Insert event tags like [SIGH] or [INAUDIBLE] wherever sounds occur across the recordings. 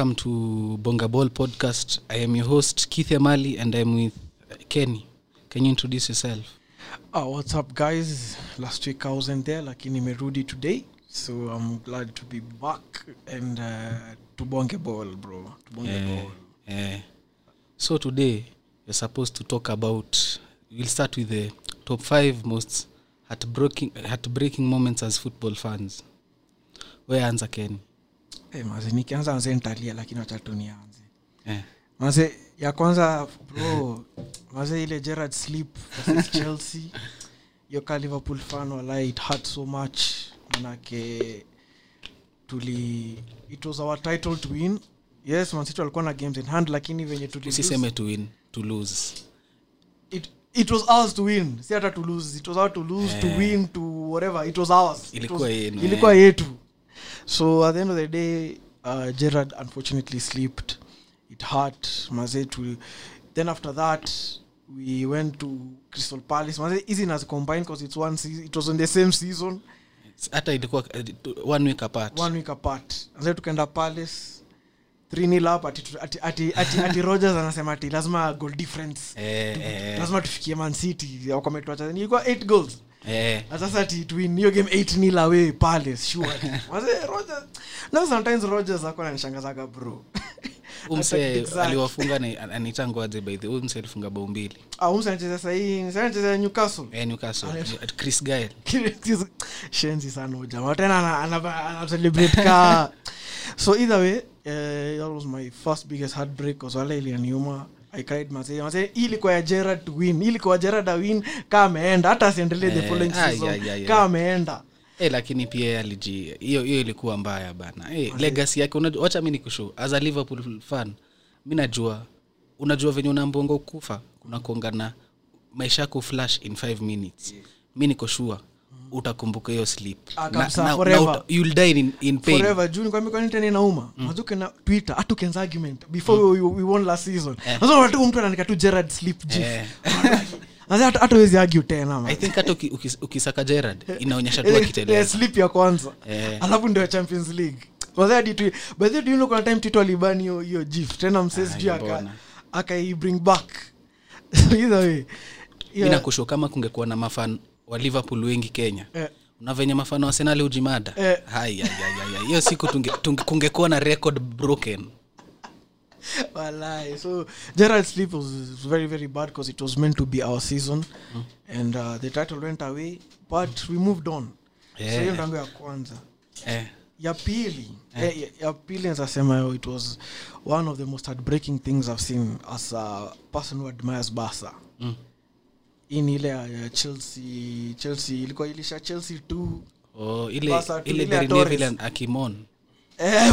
Welcome to Bonga Ball podcast. I am your host Keith Amali and I'm with Kenny. Can you introduce yourself? Uh, what's up guys last week i wasn't there lakini nimerudi today so i'm glad to be back and uh, tubonge ball bro tubonge Eh, ball eh. So today you're supposed to talk about. We'll start with the top five most heartbreaking heartbreaking moments as football fans. Where anza Kenny? Hey, maze nikianza mzee ntalia lakini wachatunianze Eh. maze ya kwanza bro maze ile gerard sleep versus [LAUGHS] chelsea. Hiyo ka liverpool fan wala it hurt so much. Manake tuli it was our title to win. Yes mansitu alikuwa na games in hand lakini venye tulisiseme to win, to lose. it, it was ours to win. Si hata to lose it was our to lose to Eh. win to whatever. It was ours. It Ilikuwa was- ilikuwa eh. yetu so at the end of the day uh, gerard unfortunately slipped. It hurt. Maze then after that we went to crystal palace. Maze easy nas combined? Because it's one season, it was on the same season. Hata ilikuwa eh, one week apart. One week apart. Maze tukaenda palace 3 ati, [LAUGHS] rogers anasema ati lazima goal difference. Eh, eh, lazima tufikie man city. Eight goals eh. Na sasa hiyo game 8 nil away palace sure. [LAUGHS] Wazee, Rodgers no sometimes rogers ako nanishangazaga bro. Umse [LAUGHS] Exact. aliwafunga na- anitangwaje by the way? Umse alifunga bao mbili. Ah, umse anacheza sahii anacheza newcastle. Eh, newcastle. Ale- chris gael [LAUGHS] shenzi sana huyu tena ana- ana- ana celebrate ka so either way uh, that was my first biggest heartbreak. Wale ilianiuma i cried mase mase ilikuwa ya gerard to win ilikuwa ya gerard awin kaa ameenda hata asiendelee the Eh, following season. kaa ameenda eh, lakini pia aliji hiyo hiyo ilikuwa mbaya bana. Eh, legacy yake unajua wacha mi nikushow as a liverpool fan mi najua unajua venye unambonga kufa kuna kuongana maisha yako flash in 5 minutes. Mi niko sure utakumbuka hiyo sleep. Ah, you'll die in, in pain. Forever. Juu nikwambia kwani tena inauma? Mazuke na twitter hata ukianza argument before we, we won last season. Unataka mtu anaandika tu gerard sleep gif Eh. [LAUGHS] Hata huwezi argue tena i think hata ukisaka gerard inaonyesha tu sleep ya kwanza. Eh. alafu ndio champions league. By the way, you know kuna time tito alibani hiyo hiyo gif tena mses Ah, juu aka bring back. [LAUGHS] Either way. Yeah, nakusho kama kungekuwa na mafan wa liverpool wengi kenya eh, na venye mafano wa ujimada Eh. Hiyo siku tunge, tunge, kungekuwa na record broken Walai. So Gerald sleep was very very bad because it was meant to be our season, and uh, the title went away, but we moved on. So Yeah. hiyo ndango ya kwanza. eh. Ya pili, eh, ya- ya pili nasema it was one of the most heartbreaking things I've seen as a person who admires Barca. Mm. Ni ile ya ya Chelsea, Chelsea ilikuwa ilisha Chelsea t Oh, ile ile ile ya Gary Torres. Neville and akimon [LAUGHS] eh,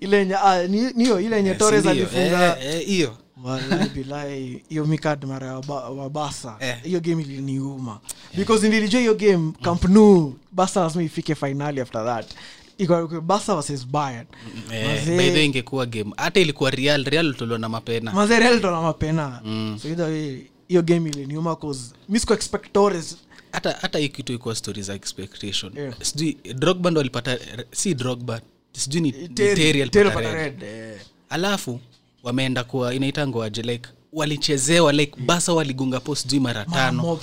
ile yenye ah, ile yenye Eh, Torres alifunga. Eh, [LAUGHS] hiyo. Mikad mara ya ba- wa basa Eh. hiyo game iliniuma. Because nilijua hiyo game camp basa lazima ifike finali after that. Iko- iko basa versus bayern. Eh, by the way ingekuwa game. Hata ilikuwa real real tolona na mapena mazerelto na mapena Mm. so either way hiyo game iliniuma mi siku torres hata hata hii kitu ikuwa story za expectation Yeah. sijui drogba ndo alipata si drogba sijui ni, alipata red. red, eh. alafu wameenda kwa inaitangwaje like walichezewa like basa waligonga po sijui mara tano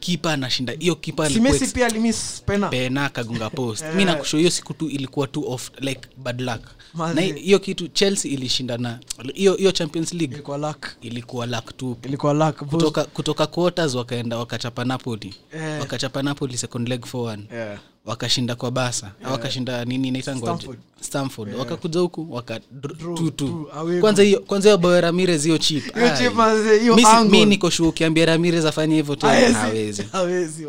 kipa anashinda. Hiyo kipapena akagonga [LAUGHS] post. Eh. mi nakusho hiyo siku tu ilikuwa tu off like bad luck. Mazi. na hiyo kitu chelsea ilishinda na hiyo hiyo champions league ilikuwa luck. ilikuwa luck tu. Ilikuwa luck kutoka kutoka quarters wakaenda wakachapa napoli. Yeah. wakachapa napoli second leg 4-1 yeah. Wakashinda kwa basa yeah. wakashinda nini inaitangwa Stamford. stamford. Wakakuja huku waka kwanza hiyo kwanza hiyo bao ramirez hiyo chip Mi niko shuu ukiambia ramirez afanye hivyo tena Hawezi. hawezi. hawezi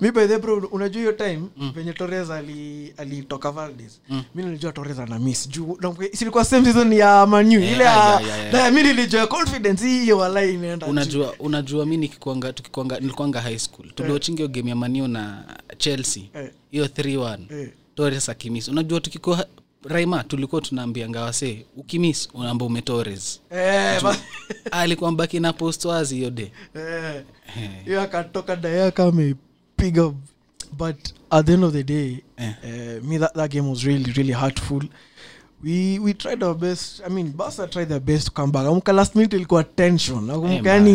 mi by the bro unajua hiyo time venye torres ali alitoka valdes mi nilijua torres ana miss. Juu silikuwa same season ya manu yeah, ile yeah, yeah, yeah, mi nilijua confidence hiyo walai inaenda unajua unajua mi nikikwanga tukikwanga nilikwanga high school. Tuliochinga yeah. game ya manio na chelsea Eh. hiyo 3-1 Eh. torres akimis unajua tukikuwa raima tulikuwa tunaambianga wasee ukimis unaamba umetores Eh, [LAUGHS] alikuwa mbaki na post wazi hiyo de eh, Eh. hiyo akatoka dayaka amepiga but at the end of the day Eh. uh, me that, that game was really really heartful we we tried our best. I mean basa tried their best to come back. Amka last minute ilikuwa tension. Nakumbuka yani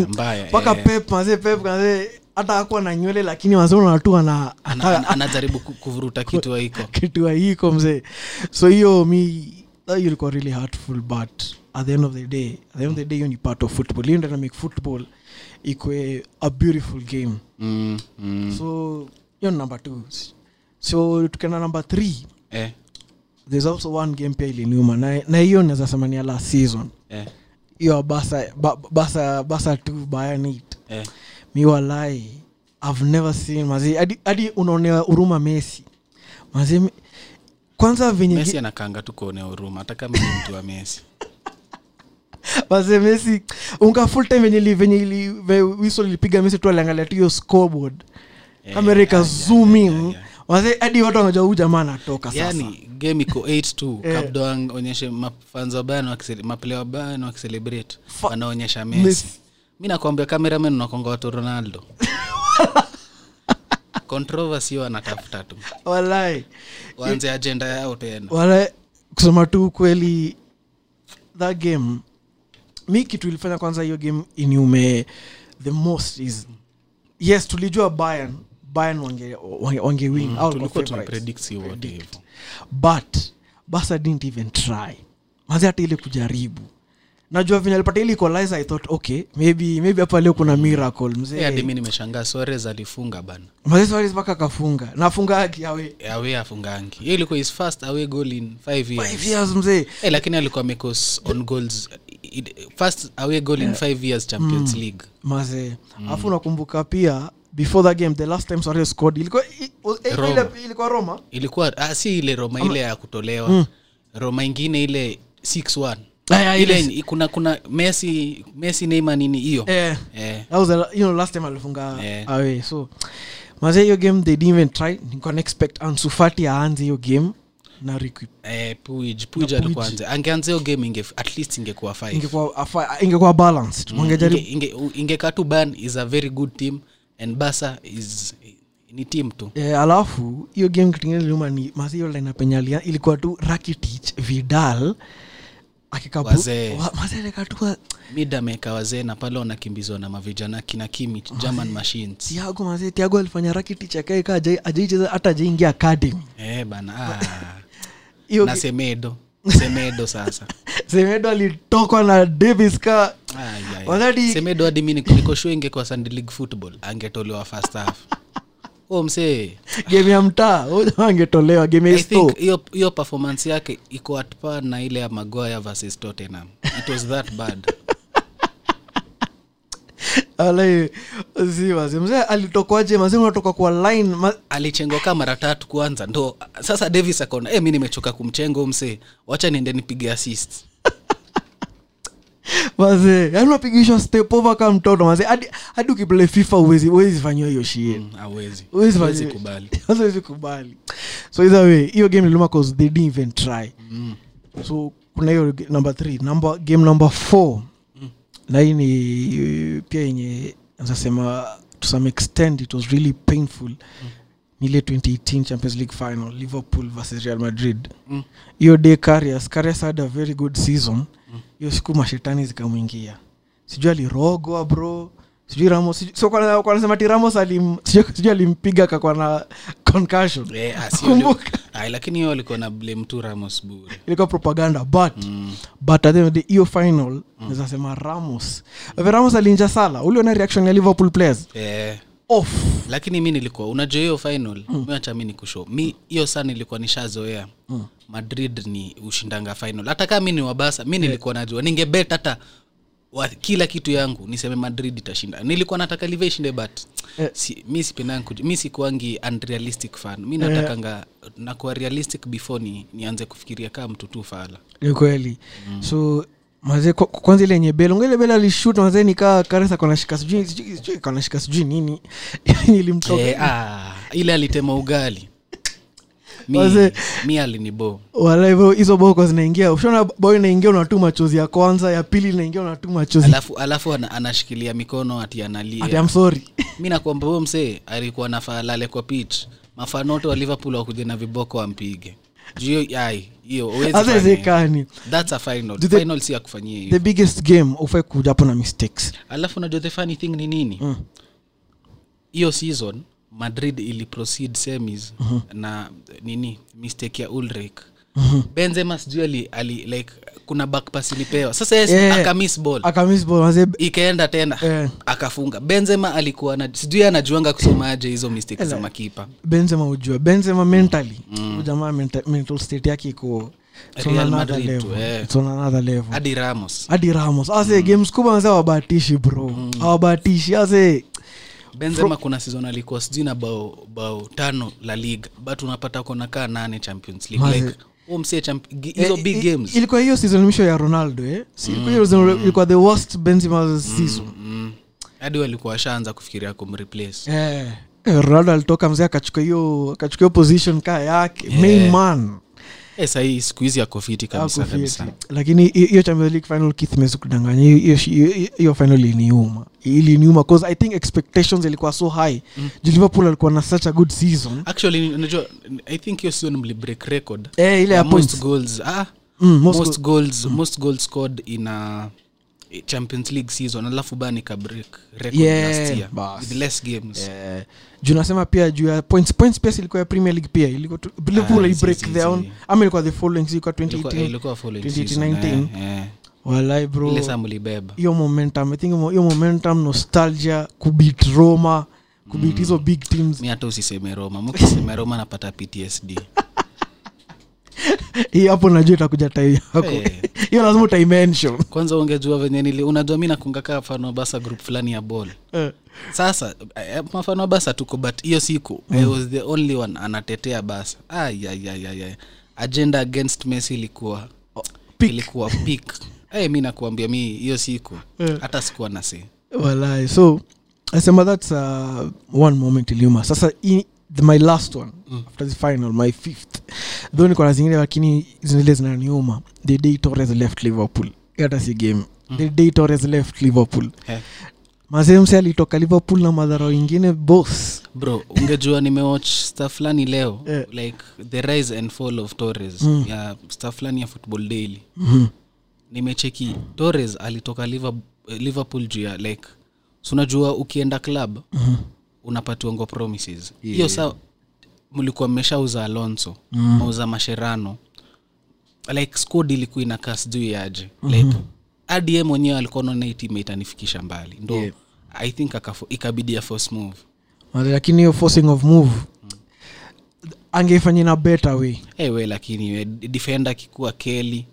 mpaka pep mazee pep kaze hata akuwa na nywele lakini wazona tu ana Ana- ana- anajaribu kuvuruta [LAUGHS] kitu hiko kitu mzee. So hiyo mi ilikuwa really hurtful but at the end of the day at the end of the day hiyo ni part of football. Hiyo ndio make football ikwe a beautiful game. Mm, mm. so hiyo ni number two. So tukienda number three eh, there's also one game pia iliniuma. Na na hiyo naweza sema ni ya last season. Eh, hiyo basa ba, basa basa tu bayern it eh. Mi walai i've never seen mazi. Hadi hadi unaonea huruma messi. Mazi kwanza venye messi tu kuonea huruma hata kama ni mtu wa messi. [LAUGHS] Mazemesi unga full time venye venye wiso lilipiga mesi tu aliangalia tu hiyo scoreboard. Eh, yeah, zoom in. yeah, yeah. mazi hadi watu wanajua huu jamaa anatoka yani game iko 8 [LAUGHS] Eh. kabla waonyeshe mafans wabayana mapele wabayana wakicelebrate Fa- wanaonyesha Messi. Mi nakwambia kameramen unakonga watu ronaldo. [LAUGHS] Controversy wanatafuta tu. Walai. Waanze agenda yao tena. Walai kusema tu kweli that game mi kitu ilifanya kwanza hiyo game iniume the most is yes tulijua bayern bayern wange, wange, wange win Mm, but basa didn't even try. Mazi hata ile kujaribu najua venye alipata ile equalizer i thought okay maybe maybe hapa leo kuna miracle mzee. Hadi mi nimeshangaa suarez alifunga bana. Mzee Suarez mpaka akafunga. Haki awe awe afungangi. Hiyo ilikuwa his first away goal in five years, five years mzee. Eh, lakini alikuwa amekos on goals first away goal in five years champions league. mazee afu nakumbuka pia before that game the last time Suarez scored ilikuwa was- eh, Roma. ile- ilikuwa roma? Ilikuwa ah, si ile roma ile ya kutolewa. Roma ingine ile 6-1 Aya, ile ile- ni- kuna kuna messi messi neima nini hiyo. Eh, that was the, you know, last time alifunga away. So mazee hiyo game they didn't even try. Nilikuwa expect ansufati aanze hiyo game na Riqui eh, puij puij alikuwa anze. Angeanza hiyo game inge, at least ingekuwa five ingekuwa afa- ingekuwa balanced. Wangejaribu. inge, inge, ingekaa tu ban is a very good team and basa is ni team tu. Eh, alafu hiyo game kitingine liuma ni masiyo hiyo line penyalia ilikuwa tu Rakitic Vidal mid ameweka wazee na pale wanakimbizwa na mavijana kina kimi german machines. Tiago mazee tiago alifanya rakiti akae ka ajaicheza hata ajaingia academy. Eh, bana ah. [LAUGHS] na semedo. Semedo sasa. [LAUGHS] Semedo alitokwa na Davis ka. Wakati- semedo hadi mi nikoshua ingekuwa sunday league football angetolewa first half o msee. Game ya mtaa angetolewa game hiyo performance yake iko atpa na ile ya magoya versus tottenham. It was that bad. [LAUGHS] Mzee alitokwaje mazee unatoka kwa line ma, alichengwa kaa mara tatu kwanza ndo sasa davis akaona e, mi nimechoka kumchenga msee. Wacha niende nipige assist mazee yani unapigishwa step over kama mtoto mazee hadi hadi ukiplay fifa uwezi uwezi fanyiwa hiyo shit. Mm, hawezi. [LAUGHS] Kubali. So either way hiyo game iluma cause they didn't even try. Mm. so kuna hiyo number three number game number four. Na hii ni pia yenye nasema to some extent it was really painful. Mm. Ile 2018 champions league final liverpool versus real madrid. Mm. day Karius Karius had a very good season hiyo siku mashetani zikamwingia sijui alirogwa bro sijui ramos sijui- so kwa- kwa nasema ti ramos alim sijui sijui alimpiga kakwa na concussion Eh, ah, sio ndio- Kumbuka. Ai, lakini hiyo alikuwa na blame tu ramos bure ilikuwa propaganda but mm. but at the end hiyo final mm. nazasema ramos mm. ramos alinja sala uliona reaction ya liverpool players eh, off. Lakini mi nilikuwa unajua hiyo final mm. miacha mi nikusho mi hiyo saa nilikuwa nishazoea. Mm. madrid ni ushindanga final. Hata kaa mi ni wabasa mi nilikuwa najua. Ningebet hata wa, kila kitu yangu niseme madrid itashinda. Nilikuwa nataka live ishinde but yeah. si, mi sipendangi mi sikuangi unrealistic fan. Mi natakanga nakuwa realistic before ni, nianze kufikiria kaa mtu tu fala. Ni kweli. So maze kwa- kwa- kwanza ile yenye bele ngile bele alishut maze nikaa karesa kanashika sijui sijui sijui kanashika sijui nini. [LAUGHS] Ilimtoka yeah, ah, ile alitema ugali. [LAUGHS] Mi, mi alinibo. wala hivyo hizo boko zinaingia. Ushaona bao inaingia unatu machozi ya kwanza ya pili inaingia unatu machozi. Alafu alafu ana, anashikilia mikono ati analia. Ati I'm [LAUGHS] mi nakwamba huo msee alikuwa nafaa lale kwa pitch. Mafanoto wa liverpool wakuja na viboko wampige the biggest game ufai kuja hapo na mistakes. Alafu najua the funny thing ni nini? Mm. hiyo season madrid ili proceed semis na nini mistake ya ulrik benzema sijui ali, ali like kuna backpass ilipewa. Sasa yes, Yeah. akamiss ball. akamisbmaze ikaenda tena yeah. akafunga. Benzema alikuwa na sijui anajuanga kusomaje hizo mistake za makipa. Benzema ujua benzema mentally. Mm. jamaa mental, mental state yake iko it's on Real another Madrid tu, level. eh. It's on another level. Hadi ramos. Hadi ramos. Ase games kubwa wanze awabatishi bro. Awabatishi ase. Benzema kuna season alikuwa sijui na bao, bao tano la liga. But unapata kona kaa nane champions league like hizo Eh, big games. ilikuwa hiyo season mwisho ya ronaldo eh? Si ilikuwa the worst benzema season. Mm. hadi walikuwa washaanza kufikiria kumreplace. Eh, eh, ronaldo alitoka mzee akachukua hiyo akachukua hiyo position kaa yake. Main man Sahii siku hizi ako fiti kabisa kabisa. Lakini hiyo champions league final kith mezi kudanganya hiyo- final iliniuma. Iliniuma bcause i think expectations ilikuwa so high. Mm. liverpool alikuwa na such a good season. Actually unajua i think hiyo season mlibreak record eh, ile ya ya most points. goals. Ah, Mm, most most, goals most goals scored in a champions league season alafu ba nikabreak Yeah, last year bas. with less games. Eh, juu nasema pia juu ya points points pia ilikuwa ya premier league pia. Ilikuwa liverpool Ah, ilibreak si, si, their own. ama ilikuwa the following ilikuwa Ilikuwa- 2018 ilikuwa following 2019. season, eh, eh. walai bro. Hiyo momentum i think hiyo momentum nostalgia kubit roma kubit hizo big teams. Mi hata usiseme roma mukiseme roma napata ptsd [LAUGHS] hii hapo najua itakuja time yako. Eh. hiyo lazima utaimension kwanza ungejua venye nili unajua mi nakungakaa mfano basa group fulani ya ball. Eh, sasa mafano mfano basa tuko but hiyo siku mm. I was the only one anatetea basa. Ayayayaya agenda against messi ilikuwa Peak. ilikuwa pik hey, mi nakuambia mi hiyo siku hata hata sikuwa nasi walai so asema thats uh, one moment iliuma. Sasa i, the, my last one mm. after the final my fifth though niko na zingine lakini zile zinaniuma the day torres left liverpool hata si game mm. the day torres left liverpool yeah mazemse alitoka liverpool na madhara ingine bos bro ungejua nimewatch sta fulani leo yeah. like the rise and fall of torres Mm. ya sta fulani ya football daily mm-hmm. nimecheki torres alitoka liverpool, juu ya like sunajua ukienda club Mhm. Unapatiwa ngo promises. Hiyo Yeah. saa mlikuwa mmeshauza alonso Mm. mauza masherano like squad ilikuwa inakaa sijui yaje like hadi ye mwenyewe alikuwa naona hii team itanifikisha mbali. Ndo Yeah. i think akafo- ikabidi ya force move. Lakini hiyo forcing of move angeifanya na better way. Hey, we lakini we, defender akikuwa keli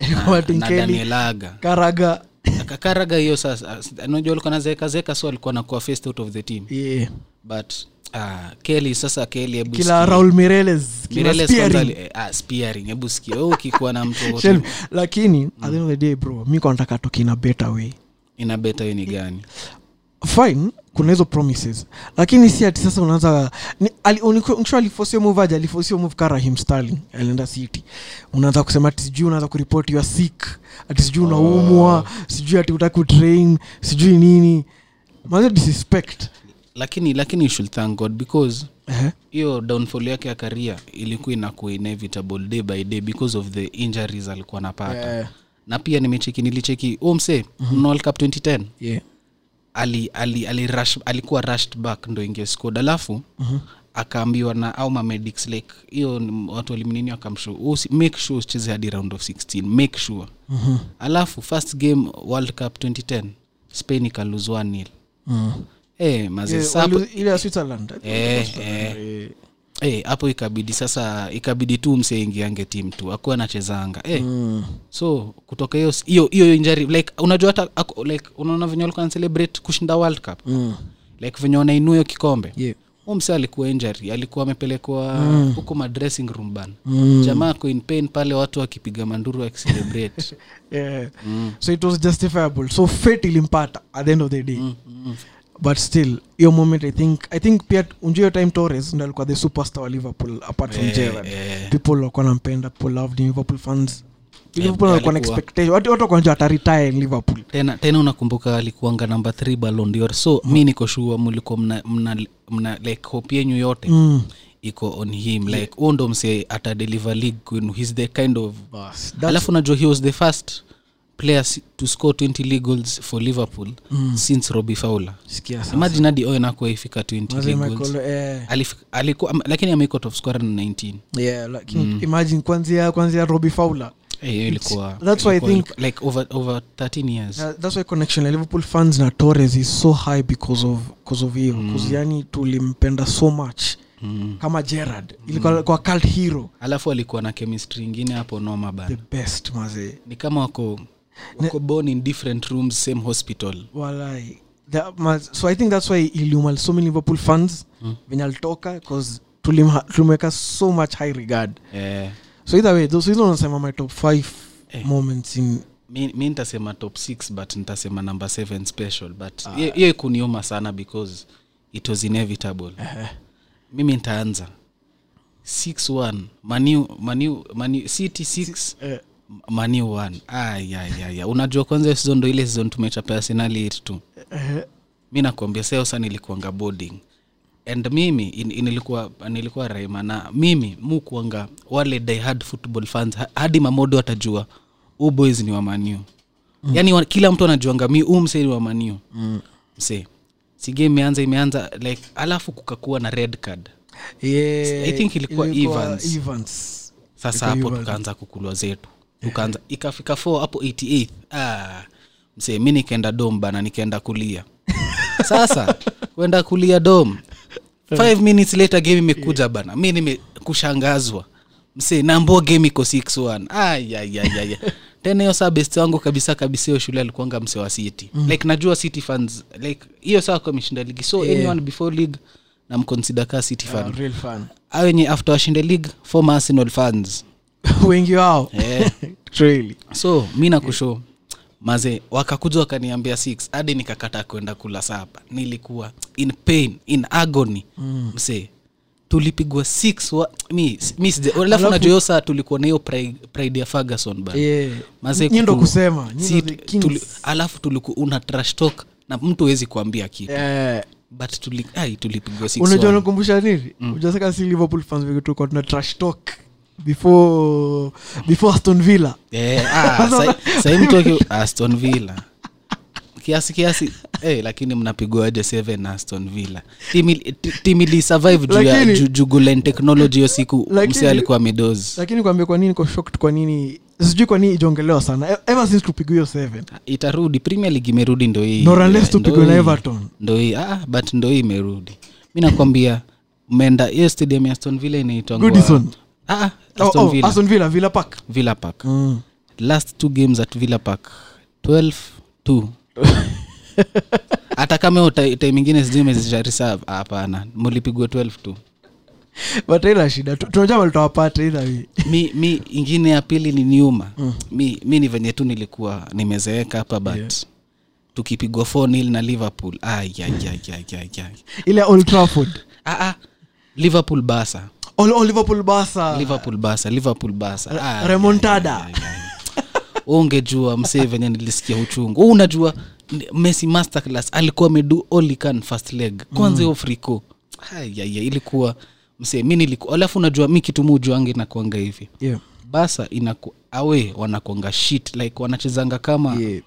[LAUGHS] na, na danielaga karaga kakaraga hiyo sasa unajua alikuwa nazeekazeka so alikuwa nakuwa first out of the team. Yeah. but uh, keli sasa keli kila raul mireles spearing. eh, ah, spearing hebu sikia. Wewe ukikuwa na mtu lakini at the end of the day bro mi kwa nataka in a better way ina better way ni gani? Fine kuna hizo promises. Lakini si ati sasa unaanza ni- ali- uniku- unisho alifosio move aje alifosio move ka rahim starling alienda city. Unaanza kusema ati sijui unaanza kuripoti ya sick ati sijui unaumwa sijui ati utaki kutrain sijui nini. Disrespect. Lakini lakini you should thank god because hiyo downfall yake ya karia ilikuwa inakuwa inevitable day by day because of the injuries alikuwa anapata. Yeah. na pia nimecheki nilicheki huo msee mm-hmm. world cup 2010 yeah. Ali, ali, ali rush, alikuwa rushed back ndo ingie squad alafu uh-huh akaambiwa na au mamedics like hiyo watu walimnini akamshu make sure usicheze hadi round of 16 make sure Mhm. alafu first game world cup 2010 spain ikalose 1 nil Mm. Eh, maze Yeah, switzerland eh, Eh. Eh. Eh, hapo ikabidi sasa ikabidi tu mseingiange tim tu akuwa anachezanga hey, Mm. so kutoka hiyo hiyo hiyo injury like unajua hata like unaona venye walikuwa nacelebrate kushinda world cup Mm. like venye wanainua hiyo kikombe Yeah. mse alikuwa injury alikuwa amepelekwa huko mm. madressing room ban Mm. jamaa ako in pain pale watu wakipiga manduru wakicelebrate [LAUGHS] Yeah. mm. so it was justifiable so fate ilimpata at the end of the day Mm, mm. But still hiyo moment i think i think pia unjua hiyo time torres ndo alikuwa the superstar wa liverpool apart from Eh, gerard yeah. people walikuwa nampenda people loved him liverpool fans. Eh, liverpool walikuwa na expectation. Watu watu wakanjua ataretire liverpool. Tena tena unakumbuka alikuanga namba 3 ballon d'or. So mi niko shua mlikuwa mna, mna, mna like hope yenyu yote mm. iko on him. Like huo ndo msee atadeliver league kwenu he's the kind of alafu najua he was the first player si- to score 20 league goals for liverpool mm. since robi sasa. imagine hadi owen akuwa ifika 20 Mazee league goals. Michael, eh, Alif- alikuwa am- lakini amaikot of score 19 yeah, lakini imagine kwanzia kwanzia robbie fowler. Eh, ilikuwa that's why I think- ilikuwa like over over 13 years. Uh, that's why connection ya liverpool fans na torres is so high because of because of hiyo. Mm. yani tulimpenda so much. Mm. kama gerard ilikuwa kwa cult hero. Alafu alikuwa na chemistry ingine hapo noma bana the best mazee. Ni kama wako wako born in different rooms same hospital. Walai. The- ma- so i think that's why iliuma so many liverpool fans Mm. venye alitoka bcause tulimweka so much high regard. Yeah. so either way so hizo nasema my top five yeah. moments in mi, nitasema top 6 but nitasema number 7 special but hiyo hiyo ikuniuma sana because it was inevitable. Uh, mimi nitaanza 6-1 maniu maniu maniu city 6 uh, maniu 1 ayayaya unajua kwanza hiyo ndo ile season tumecha arsenali tu. Mi nakuambia seosa nilikuanga boarding. And mimi in, nilikuwa raima na mimi mukuanga wale diehard football fans hadi mamodo atajua huu boys ni wamaniu mm. yaani kila mtu anajuanga mi huu msee ni wamaniu mm. msee. Sige imeanza imeanza like alafu kukakuwa na red card. Yeah, I think ilikuwa Evans. Evans. sasa hapo tukaanza kukulwa zetu tukaanza ikafika f hapo 88 ah, msee mi nikaenda dom bana nikaenda kulia. [LAUGHS] Sasa kwenda kulia dom five minutes later game imekuja bana. Mi nimekushangazwa msee nambo game iko 61 ayayayaya tena hiyo saa best wangu kabisa kabisa hiyo shule alikuanga msee wa city. Mm. like najua city fans like hiyo saa kwa ameshinda ligi. So Yeah. anyone before league namconsider kaa city fan. Uh, real fan. A wenye after washinde league former arsenal fans [LAUGHS] wengi wao. Eh, [LAUGHS] so mi nakusho maze wakakuja wakaniambia six hadi nikakata kwenda kula saba. Nilikuwa in pain in agony. Mm. msee tulipigwa six wa, mi, mi sija- alafu najua saa tulikuwa na hiyo pride, ya ferguson bana. Yeah. Maze Nyi ndo ku- kusema si, tuli, alafu una trash talk na mtu awezi kuambia kitu. Yeah. But tulipigwa six unajua nakumbusha nini? Ujasaka si liverpool fans tuna trash talk before before aston villa. Eh, ah, [LAUGHS] sa- sahii mtu aston villa. Kiasi kiasi. Hey, lakini mnapigwaje seven na aston villa. Tim ili- ti- team ili survive juu ya jugulen technology hiyo siku mse alikuwa midozi lakini kwambia kwa nini koshokt kwa nini sijui kwa nini ijaongelewa sana. E- ever since tupigwa hiyo seven. Itarudi. Premier league imerudi ndo hii. Eh, tupigwe na. Everton. ndo hii. Ah, but ndo hii imerudi. Mi nakwambia mmeenda hiyo stadium ya aston villa inaitwa ah, Oh, aston oh, villa. Aston villa villa park. Villa park. Mm. last two games at villa park 12 2 [LAUGHS] hata kama time ingine sijui mezisha reserve hapana. Mulipigwa 12 tu but ila shida. Tunajua mali tutawapata mi, mi ingine ya pili ni niuma mm. mi, mi ni venye tu nilikuwa nimezeeka hapa but Yeah. tukipigwa 4 na liverpool ile old trafford. Ah, ah. liverpool basa All, all liverpool basa liverpool basa liverpool basa Ah, remontada. ay, ay, ay. ungejua msee venye nilisikia uchungu unajua messi masterclass alikuwa amedu olican first leg kwanza hiyo friko ayaya ilikuwa msee mi nilikuwa alafu unajua mi kitu mujuange nakuanga hivi yeah. basa inaku awe wanakwanga shit like wanachezanga kama yeah.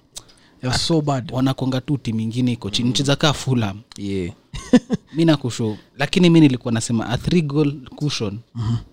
You're so bad. Wanakwanga tu timu ingine iko chini. Cheza kaa fulam yeah. [LAUGHS] mi nakusho lakini mi nilikuwa nasema a three goal cushion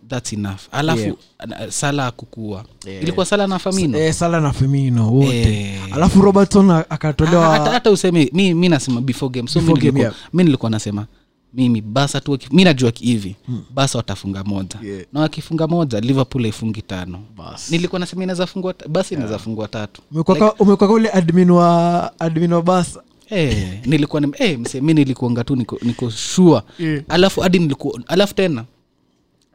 thats enough. Alafu Yeah. sala akukua. Yeah. ilikuwa sala na famino eh, sala na famino wote. Eh. alafu robertson akatolewa hata, hata useme mi, mi nasema before game. So mi game, nilikuwa, yeah. mi nilikuwa nasema mimi basa tu mi najua hivi hivi basa watafunga moja. Yeah. na wakifunga moja liverpool aifungi tano. Bas. nilikuwa nasema inaweza fungua basi inaweza fungua tatu. Umekuwa- umekuwa ule admin wa admin wa basa. Hey, nilikuwa hey, eh, mse mi nilikuanga tu niko, niko shua Yeah. alafu hadi nilikuwa alafu tena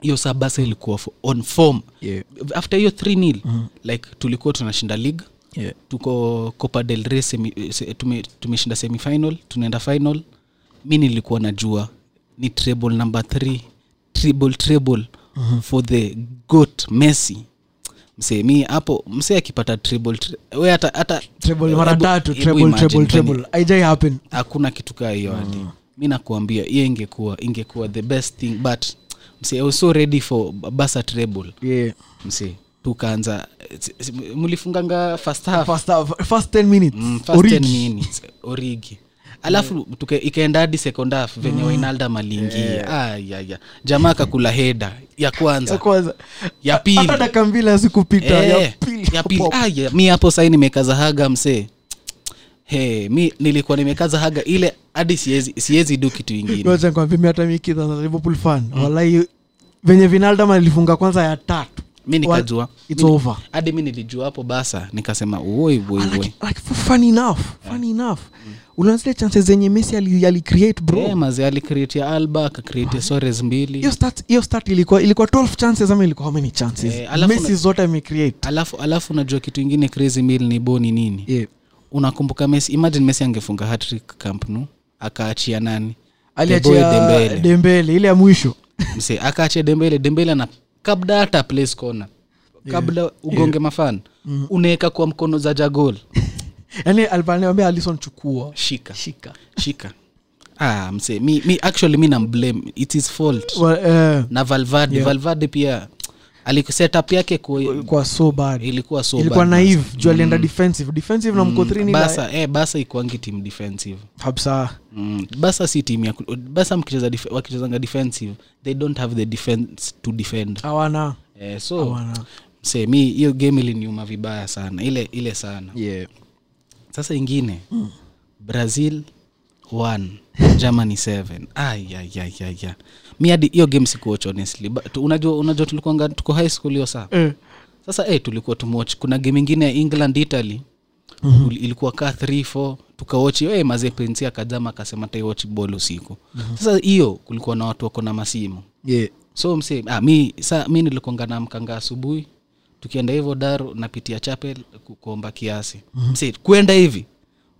hiyo saa basa ilikuwa on form. Yeah. after hiyo 3 nil like tulikuwa tunashinda league. Yeah. tuko copa del rey semi, se, tume, tumeshinda semifinal tunaenda final mi nilikuwa najua ni treble number th treble treble for the got messi. Msee mi hapo msee akipata we hata mara tatu happen. Hakuna kitu kaa hiyo hadi. Mi nakuambia hiyo ingekuwa ingekuwa the best thing but msee I was so ready for basa treble. Yeah. mse tukaanza mlifunganga first half. First, half- first 10 minutes. Mm, first Origi. 10 minutes. Origi alafu mm. ikaenda hadi second half venye mm. wainalda malingia ah, ya, ya. jamaa akakula heda ya ya kwanza. Kwanza ya pili. dakika mbili azikupita Eh, ya pili ya pili. Ah, ya, mi hapo sai nimekaza haga msee. Hey, mi nilikuwa nimekaza haga ile hadi siwezi siwezi du kitu ingine. Mi hata liverpool fan. Walai venye vinaldama alifunga kwanza ya tatu. Mi nikajua. it's Mi- over. hadi mi nilijua hapo basa nikasema woi like, like, funny enough fun enough unaona zile chances zenye messi ali, ali create bro? Maze alicreatia alba akacreatia sores mbili. Hiyo start hiyo start ilikuwa ilikuwa 12 chances ama ilikuwa how many chances? Yeah, messi una, zote amecreate. alafu alafu unajua kitu ingine crazy mil ni boni nini? Yeah. unakumbuka messi imagine messi angefunga camp nou akaachia nani? Aliachia Dembele. dembele. Ile ya mwisho. [LAUGHS] Mse akaachia dembele dembele na kabla hata place corner. Kabla ugonge mafan. Unaweka kwa mkono za jagol [LAUGHS] yani alipaniambia alison chukua. Shika. Shika. Shika. Ah, mse mi, mi actually mi namblame. It his fault. Well, eh, na valvade Yeah. valvade pia alisetup yake kwa, so bad. ilikuwa so ilikuwa naive. Juu alienda defensive. Defensive na mko three basa eh, basa ikuangi team defensive. Kabisa mm. basa si team ya basa mkicheza wakichezanga defensive they don't have the defense to defend. Hawana. Eh, so Awana. se mi hiyo game iliniuma vibaya sana. Ile ile sana. Yeah. Sasa ingine. Mm. brazil 1 germany 7 ayayayaya mi hadi hiyo game sikuoch honestly. But unajua unajua tulikuanga tuko high school hiyo saa. Mm. sasa hey, tulikuwa tumwatch. Kuna game ingine ya england italy. Mm-hmm. ilikuwa ka 34 tukawochi hey, maze prinsi akajama akasema taiwochi bol usiku. Mm-hmm. sasa hiyo kulikuwa na watu wako na masimu. Yeah. so mse ah, mi sa mi nilikuanga na mkanga asubuhi tukienda hivyo daru napitia chapel kuomba kiasi. Mm-hmm. si kwenda hivi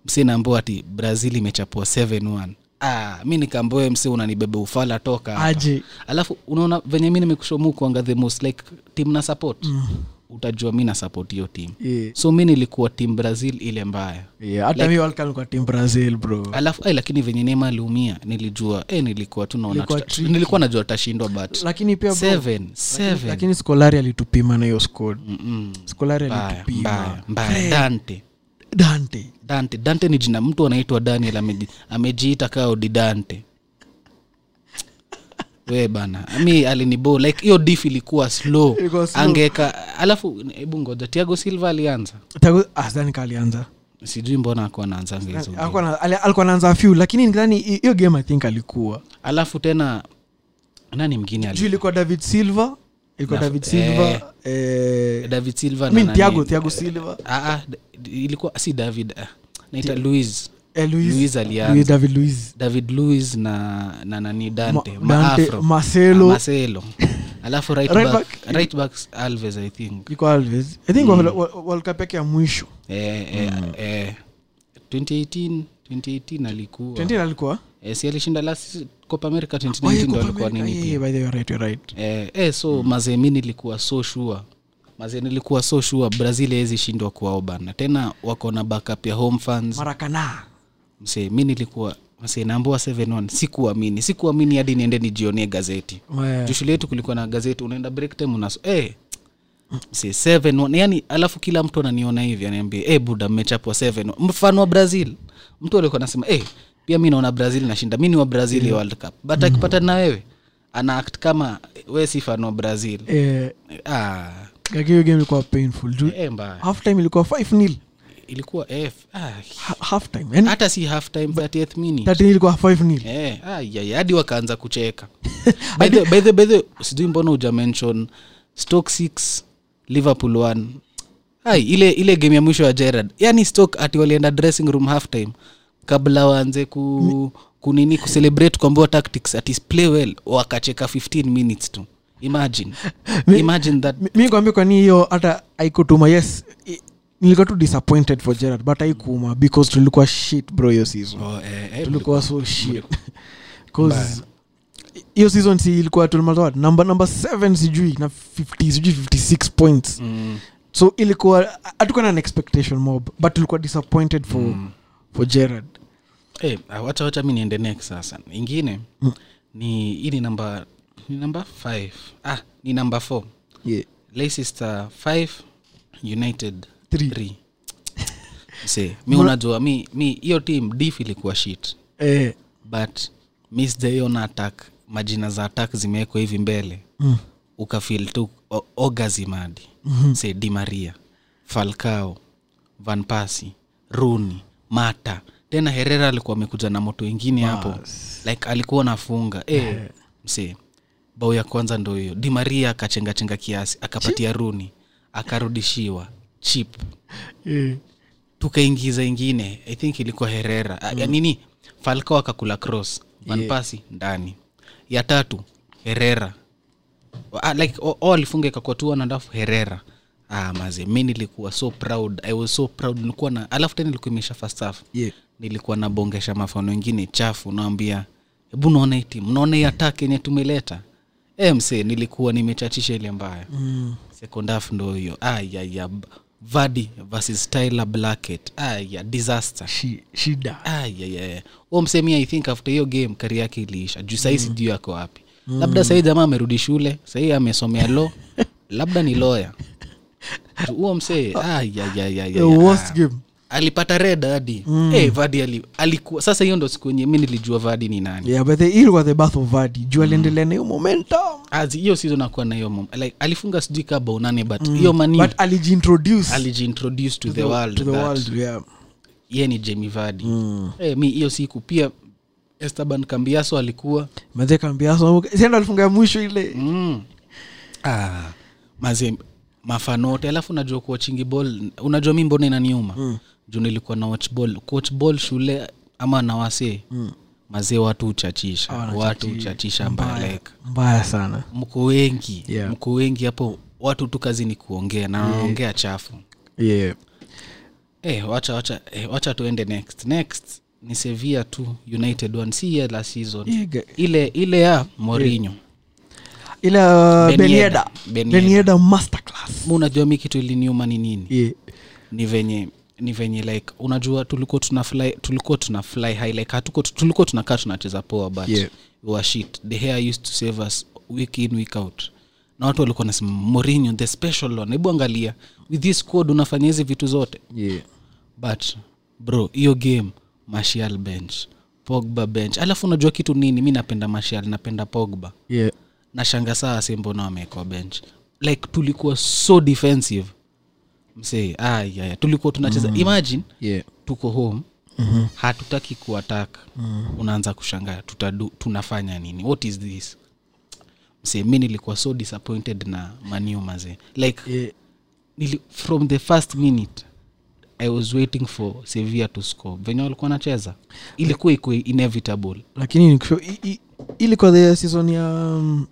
msi naambua ati brazil imechapua 71 ah, mi nikaamboe msi unanibebe ufala toka aje. Alafu unaona venye mi nimekushomu kuanga the most like team na support. Mm. Utajua mi na support hiyo team. Yeah. so mi nilikuwa team brazil ile mbaya. Yeah. hata mi team brazil bro. Alafu ay, lakini venye nema aliumia nilijua eh, nilikuwa tu naona nilikuwa najua tutashindwa but lakini pia bro, seven, seven. lakini skolari alitupima na hiyo squad. Skolari alitupima. mbaya, mbaya. dante. Dante. Dante. Dante ni jina mtu anaitwa daniel ameji- amejiita kaa odi dante we bana. Mi alinibo like hiyo dif ilikuwa slow. Slow. angeka alafu hebu ngoja tiago silva alianza? Tago- ah, alianza. Sijui mbona akuwa naanzanga hizo game. Alikuwa na- ali- alikuwa naanza few lakini nikidhani hiyo game i think alikuwa. Alafu tena nani mgine ilikuwa david silva ilikuwa david silva eh, david silva Thiago- Thiago Silva. Ah, ah, ilikuwa si david ah, naita louis eh, Luis- Luis alianza. Luis- david luis. David na, na nani dante. Ma- Dante, maafro Marcelo. marcelo. [LAUGHS] Alafu right, Right back, back- right back alves i think. Iko alves. I think mm. world cup yake ya mwisho. Eh, eh, eh, 2018 2018 alikuwa. 2018 alikuwa? Eh, si alishinda last copa america Oh, 2019 ndo alikuwa nini yeah, by the way, right, you're right. eh, eh, so mm. mazee mimi nilikuwa so sure. Mazee nilikuwa so sure brazil haizi shindwa kwao bana tena wako na backup ya home fans. Marakana msee mi nilikuwa naambua 71 sikuamini sikuamini hadi niende nijionie gazeti. Yeah. juu shule yetu kulikuwa na gazeti unaenda break time unaso hey, yani alafu kila mtu ananiona hivi anaambia hey, buda mmechapwa 7 mfano wa brazil. Mtu alikuwa anasema hey, pia mi naona brazil nashinda mi ni wa brazil yeah. world cup. But akipata na wewe ana act kama we si fano wa brazil. Yeah. ah, game ilikuwa painful. Juu eh, half time ilikuwa 5 nil ilikuwa f. Ah, half time yani hata si half time 30th minute 13 ilikuwa 5 nil. Eh, ai, hadi wakaanza kucheka. [LAUGHS] By the, by the, by the, sijui mbona uja mention stoke 6 liverpool 1 hai ile ile game ya mwisho ya gerard yani stoke ati walienda dressing room half time kabla waanze ku kunini kucelebrate kuambiwa tactics ati play well wakacheka 15 minutes tu. Imagine. Imagine that. Mi- kwambia kwani hiyo hata aikutuma yes nilikuwa tu disappointed for gerard but aikuma because tulikuwa shit bro hiyo season. Oh, eh, eh, tulikuwa so shit. [LAUGHS] Hiyo season si ilikuwa tulimaliza number number 7 sijui na 50 sijui 56 points. Mm, so ilikuwa hatukuwa na an expectation mob but tulikuwa disappointed for mm. for gerard hey, wacha wacha mi niende next sasa. Ingine Mm. ni hii ni namba ni namba 5 ah ni namba 4 yeah. leicester 5 united Three. 3 [LAUGHS] mi unajua mi mi hiyo team dif ilikuwa shit. Eh, but mi sijaiona attack majina za attack zimewekwa hivi mbele. Mm. ukafil tu ogazimadi mm-hmm. se dimaria falcao van pasi runi mata. Tena herera alikuwa amekuja na moto wengine hapo. Like alikuwa nafunga e, mse bao ya kwanza ndo hiyo. Dimaria akachengachenga kiasi akapatia runi akarudishiwa chip eh. tukaingiza ingine i think ilikuwa herera mm. ya nini? Falco akakula cross vanpasi ndani. Ya tatu herera ah, like alifunga ikakuwa tu herera ah, maze mi nilikuwa so proud. I was so proud. Nilikuwa na alafu tena ilikuwa imesha fastaf Yeah. nilikuwa nabongesha mafano ingine chafu naambia hebu naona timu naona hii yenye tumeleta. E mse nilikuwa nimechachisha ile mbaya. Mm. sekondaf ndo hiyo. Ayaya vadi versus tyler blacket aya disaster. Shi- shida. Ayaya u msemi i think after hiyo game kari yake iliisha. Juu sahii mm. sijuu yako wapi. Labda sahii jamaa amerudi shule sahii amesomea lo [LAUGHS] labda ni loya huo msee the game alipata red hadi. Mm. hey, vadi ali, alikuwa sasa hiyo ndo siku enye mi nilijua vadi ni nani. Yeah but the ilikuwa the birth of vadi. Juu aliendelea na hiyo momentum. Azi, hiyo season akuwa na hiyo mom- like, alifunga sijui ka bao nane but hiyo mani but alijiintroduce alijiintroduce to the world to the that world yeah. ye ni jemi vadi mm. hey, mi hiyo siku pia esteban kambiaso alikuwa. Mazee kambiaso sendo alifunga ya mwisho ile? Mm. ah, maze mafanote alafu unajua kuwachingi bol unajua mi mbona inaniuma? Mm. Juu nilikuwa na watch ball. Coach ball shule ama na wasee? Mm. mazee watu uchachisha watu uchachisha mbaya mbaya sana. Mko wengi. Yeah. mko wengi hapo. Watu tu kazi ni kuongea. Na wanaongea chafu. Yeah. Eh, wacha wacha eh, wacha tuende next. Next ni sevia tu united one. Si ya la season. Yeah, ile ile ya morinho ile uh, Benieda. Benieda. benieda masterclass. Unajua mi kitu iliniuma ni nini? Yeah. Ni venye ni venye like unajua tulikuwa tuna fly tulikuwa tuna fly high like hatuko tulikuwa tunakaa tunacheza poa but Yeah. we were shit. The hair used to save us week in week out. Na watu walikuwa nasema morinho the special one. Hebu angalia with this squad unafanya hizi vitu zote. Yeah. But bro hiyo game martial bench pogba bench. Alafu unajua kitu nini? Mi napenda martial napenda pogba. Yeah. Nashanga saa se mbona wamewekwa bench. Like tulikuwa so defensive msee tulikuwa tunacheza mm. imagine yeah. tuko home mm-hmm. hatutaki kuatak mm. unaanza kushangaa tutadu tunafanya nini? What is this? Msee mi nilikuwa so disappointed na manio mazee. Like yeah. nili, from the first minute i was waiting for sevia to score. Venye walikuwa nacheza ilikuwa iko inevitable. Lakini ilikuwa the season ya um,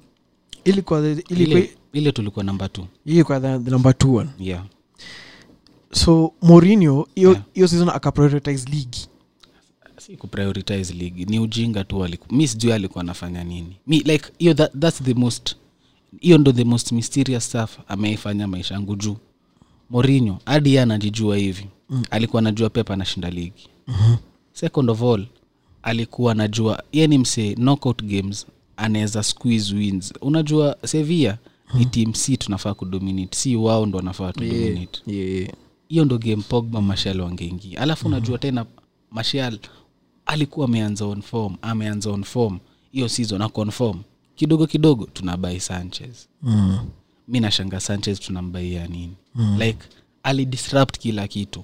ilikuwa the ilikuwa ile, ile tulikuwa namba t ilikuwa the, the number two one. Yeah so Mourinho hiyo Yeah. season akaprioritize league. Si kuprioritize league. Ni ujinga tu mi sijui alikuwa anafanya nini. Mi like hiyo that, thats the most hiyo ndo the most mysterious stuff ameifanya maisha yangu juu. Morinho hadi ye anajijua hivi. Mm. alikuwa anajua pepa anashinda ligi mm-hmm. second of all alikuwa anajua ye ni msee knockout games anaweza squeeze wins. Unajua sevilla mm-hmm. ni team c tunafaa kudominate. Si wao ndo wanafaa tudominate. yeah hiyo ndo game pogba mashal wangeingia. Alafu unajua tena mashal alikuwa ameanza on form ameanza on form hiyo season aconform kidogo kidogo tunabai sanchez. Mm. mi nashanga sanchez tunambaia nini? Mm. like alidisrupt kila kitu.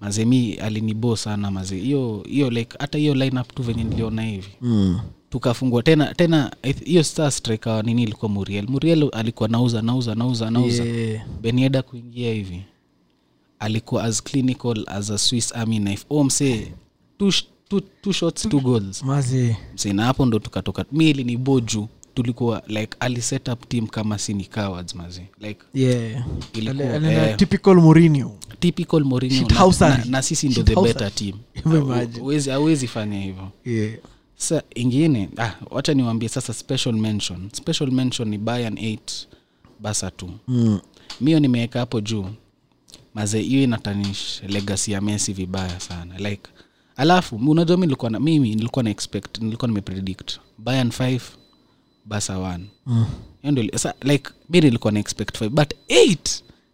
Mazemi alinibo sana maze hiyo hiyo like hata hiyo lineup tu venye niliona hivi. Mm. tukafungua tena tena hiyo star striker nini ilikuwa muriel? Muriel alikuwa nauza nauza nauza nauza. Yeah. benieda kuingia hivi alikuwa as clinical as a swiss army knife. O msee two, two, two shots two goals. Mazi. Msee na hapo ndo tukatoka. Mili ili ni boju tulikuwa like aliset up team kama sini cowards mazi. Like yeah. Ilikuwa, Ale- eh, typical Mourinho. typical Mourinho. Na, na, na sisi ndo the better team. [LAUGHS] Hauwezi fanya hivyo. Yeah. Sa ingine ah, wacha niwambie sasa special mention. Special mention ni Bayern 8 basa tu mm. mio nimeweka hapo juu maze hiyo inatanish legacy ya messi vibaya sana. Like alafu unajua mi nilikuwa na mimi nilikuwa na expect nilikuwa nimepredict. Bayern 5 basa 1 Mm. Sa, like mi nilikuwa na expect 5 but 8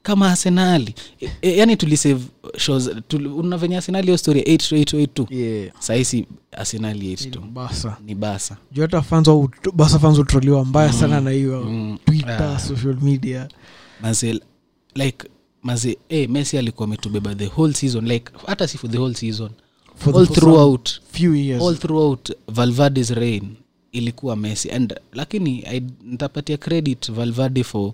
kama arsenali e, e, yani tulisave shows una venye arsenali hiyo story 8 to 8 to 8 tu Yeah. sahisi arsenali 8 tu. Basa ni basa juu hata fans wa basa fans utroliwa mbaya sana na hiyo Mm. twitter uh, social media. Mazel, like maze hey, messi alikuwa ametubeba the whole season like hata si for the whole season. For the all throughout. few years. All throughout valvarde's reign ilikuwa messi. And lakini I- nitapatia credit valverde for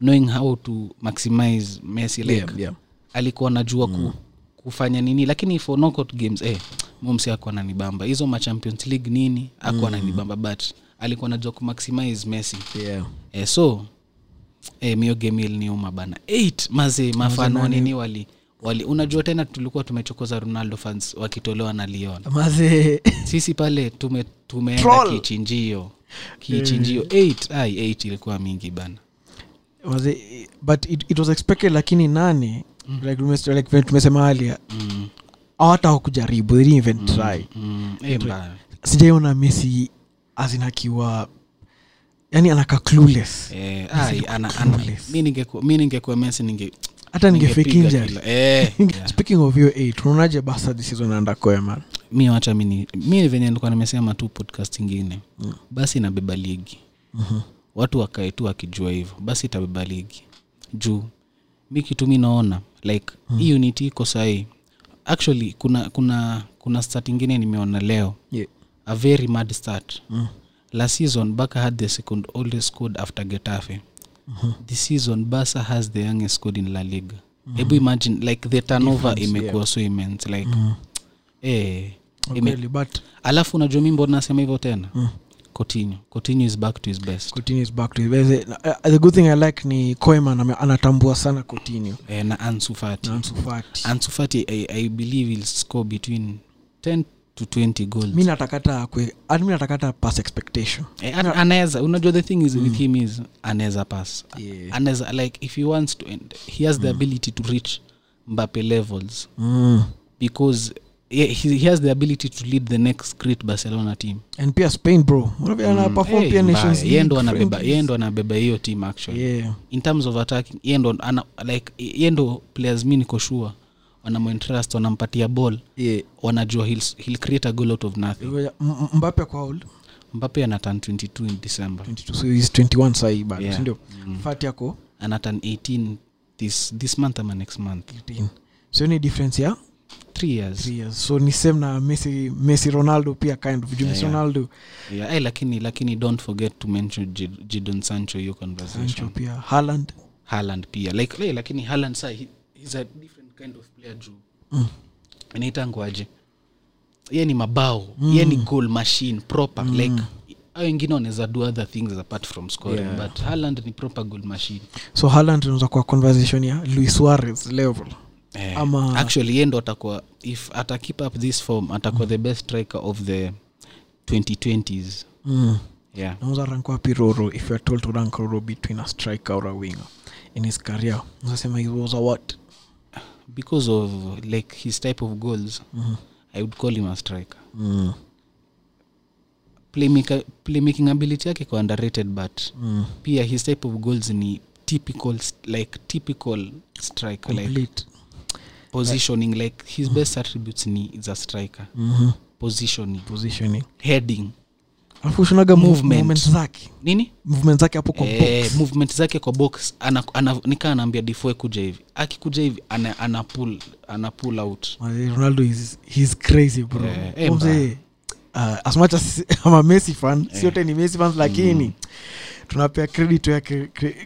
knowing how to maximize messi like yeah, yeah. alikuwa najua ku, kufanya nini. Lakini for knockout games eh, momsi akuwa nanibamba hizo ma champions league nini akuwa mm. nanibamba but alikuwa najua kumaximize messi. Yeah. eh, so eh, mio game iliniuma bana. 8 mazi mafano nini wali wali. Unajua tena tulikuwa tumechokoza ronaldo fans wakitolewa na leon mazi. [LAUGHS] Sisi pale tume tumeenda kichinjio. Kichinjio. 8 ai 8 ilikuwa mingi bana. Mazi but it, it was expected lakini nane like, tumes- like vile tumesema alia mm, hawata wakujaribu they didn't even try. mm, Mm. Hey, sijaiona messi azinakiwa yani anaka clueless. Eh, ai, ana- ana- mi ningekuwa- mesi ninge hata kila- eh, [LAUGHS] of your eight unaonaje basa season anaenda mi wacha mini mi venye nilikuwa nimesema tu podcast ingine. Mm. basi inabeba ligi. Mhm. watu wakae tu wakijua hivyo. Basi itabeba ligi. Juu mi kitu mi naona like mm. hii unity iko sahii actually kuna kuna kuna start ingine nimeona leo. Yeah. a very mad start mm. Last season baka had the second oldest squad after getafe Uh-huh. this season basa has the youngest squad in la liga hebu imagine like the turnover imekuwa yeah. so immense like Mm. eh, ime, but alafu unajua mi mbona nasema hivyo tena Mm. Coutinho. Coutinho is back to his best Coutinho is back to his best. Uh, the good thing i like ni koeman anatambua sana Coutinho eh, na Ansu Fati. na Ansu Fati. Ansu Fati I, I believe he'll score between 10 to 20 goals mi natakata mi natakata pass expectation. Eh, an- anaweza unajua the thing is with him is anaweza pass. Yeah. anaweza like if he wants to end, he has the ability to reach mbape levels. Mm. because yeah, he, he has the ability to lead the next great barcelona team. And pia spain bro. Eh, pia nations Yeye ndo anabeba yeye ndo anabeba hiyo team actually. Yeah. In terms of attacking yeye ndo like yeye ndo players mi niko sure wanamointerest wanampatia ball. Yeah. Wanajua he'll, he'll create a goal out of nothing. M- M- mbappe kwa old? Mbape anatan 22 in december. 22 so he's 21 sahi bado Yeah. sindio Mm. fati yako anatan 18 this, this month ama next month. 18 so ni difference ya? Three years. Three years. So ni same na messi messi ronaldo pia kind of. Yeah, ronaldo. Yeah, eh, lakini lakini don't forget to mention jidon sancho hiyo sancho conversation pia. Haland haland pia. Like eh, lakini haland sa he, he's a different kind of player juu Mm. inaitangwaje ye ni mabao mm. ye ni goal machine proper mm. like au wengine wanaweza do other things apart from scoring Yeah. but haland ni proper goal machine so haland unaweza kuwa conversation ya luis suarez level eh, Ama- actually ye ndo atakuwa if ata keep up this form atakuwa the best striker of the 2020s mm. yeah unaweza rank wapi roro if youare told to rank roro between a striker or a winger in his career unasema he was a what because of like his type of goals Mhm. i would call him a striker mm. playmaker, playmaking ability yake kwa underrated but Mm. pia his type of goals ni typical like typical striker like positioning like his best attributes ni is a striker Mhm. positioning positioning heading ushonaga Movement. zake. Nini? Movement zake hapo kwa e, box. movement zake kwa box. Ana, ana, nikaa anaambia difoe kuja hivi. Akikuja hivi ana, ana, pull, ana pull out. Ronaldo is he's crazy bro. E, Huyo uh, as much as [LAUGHS] I'm a messi fan e. siote ni messi fans lakini tunapea credit ya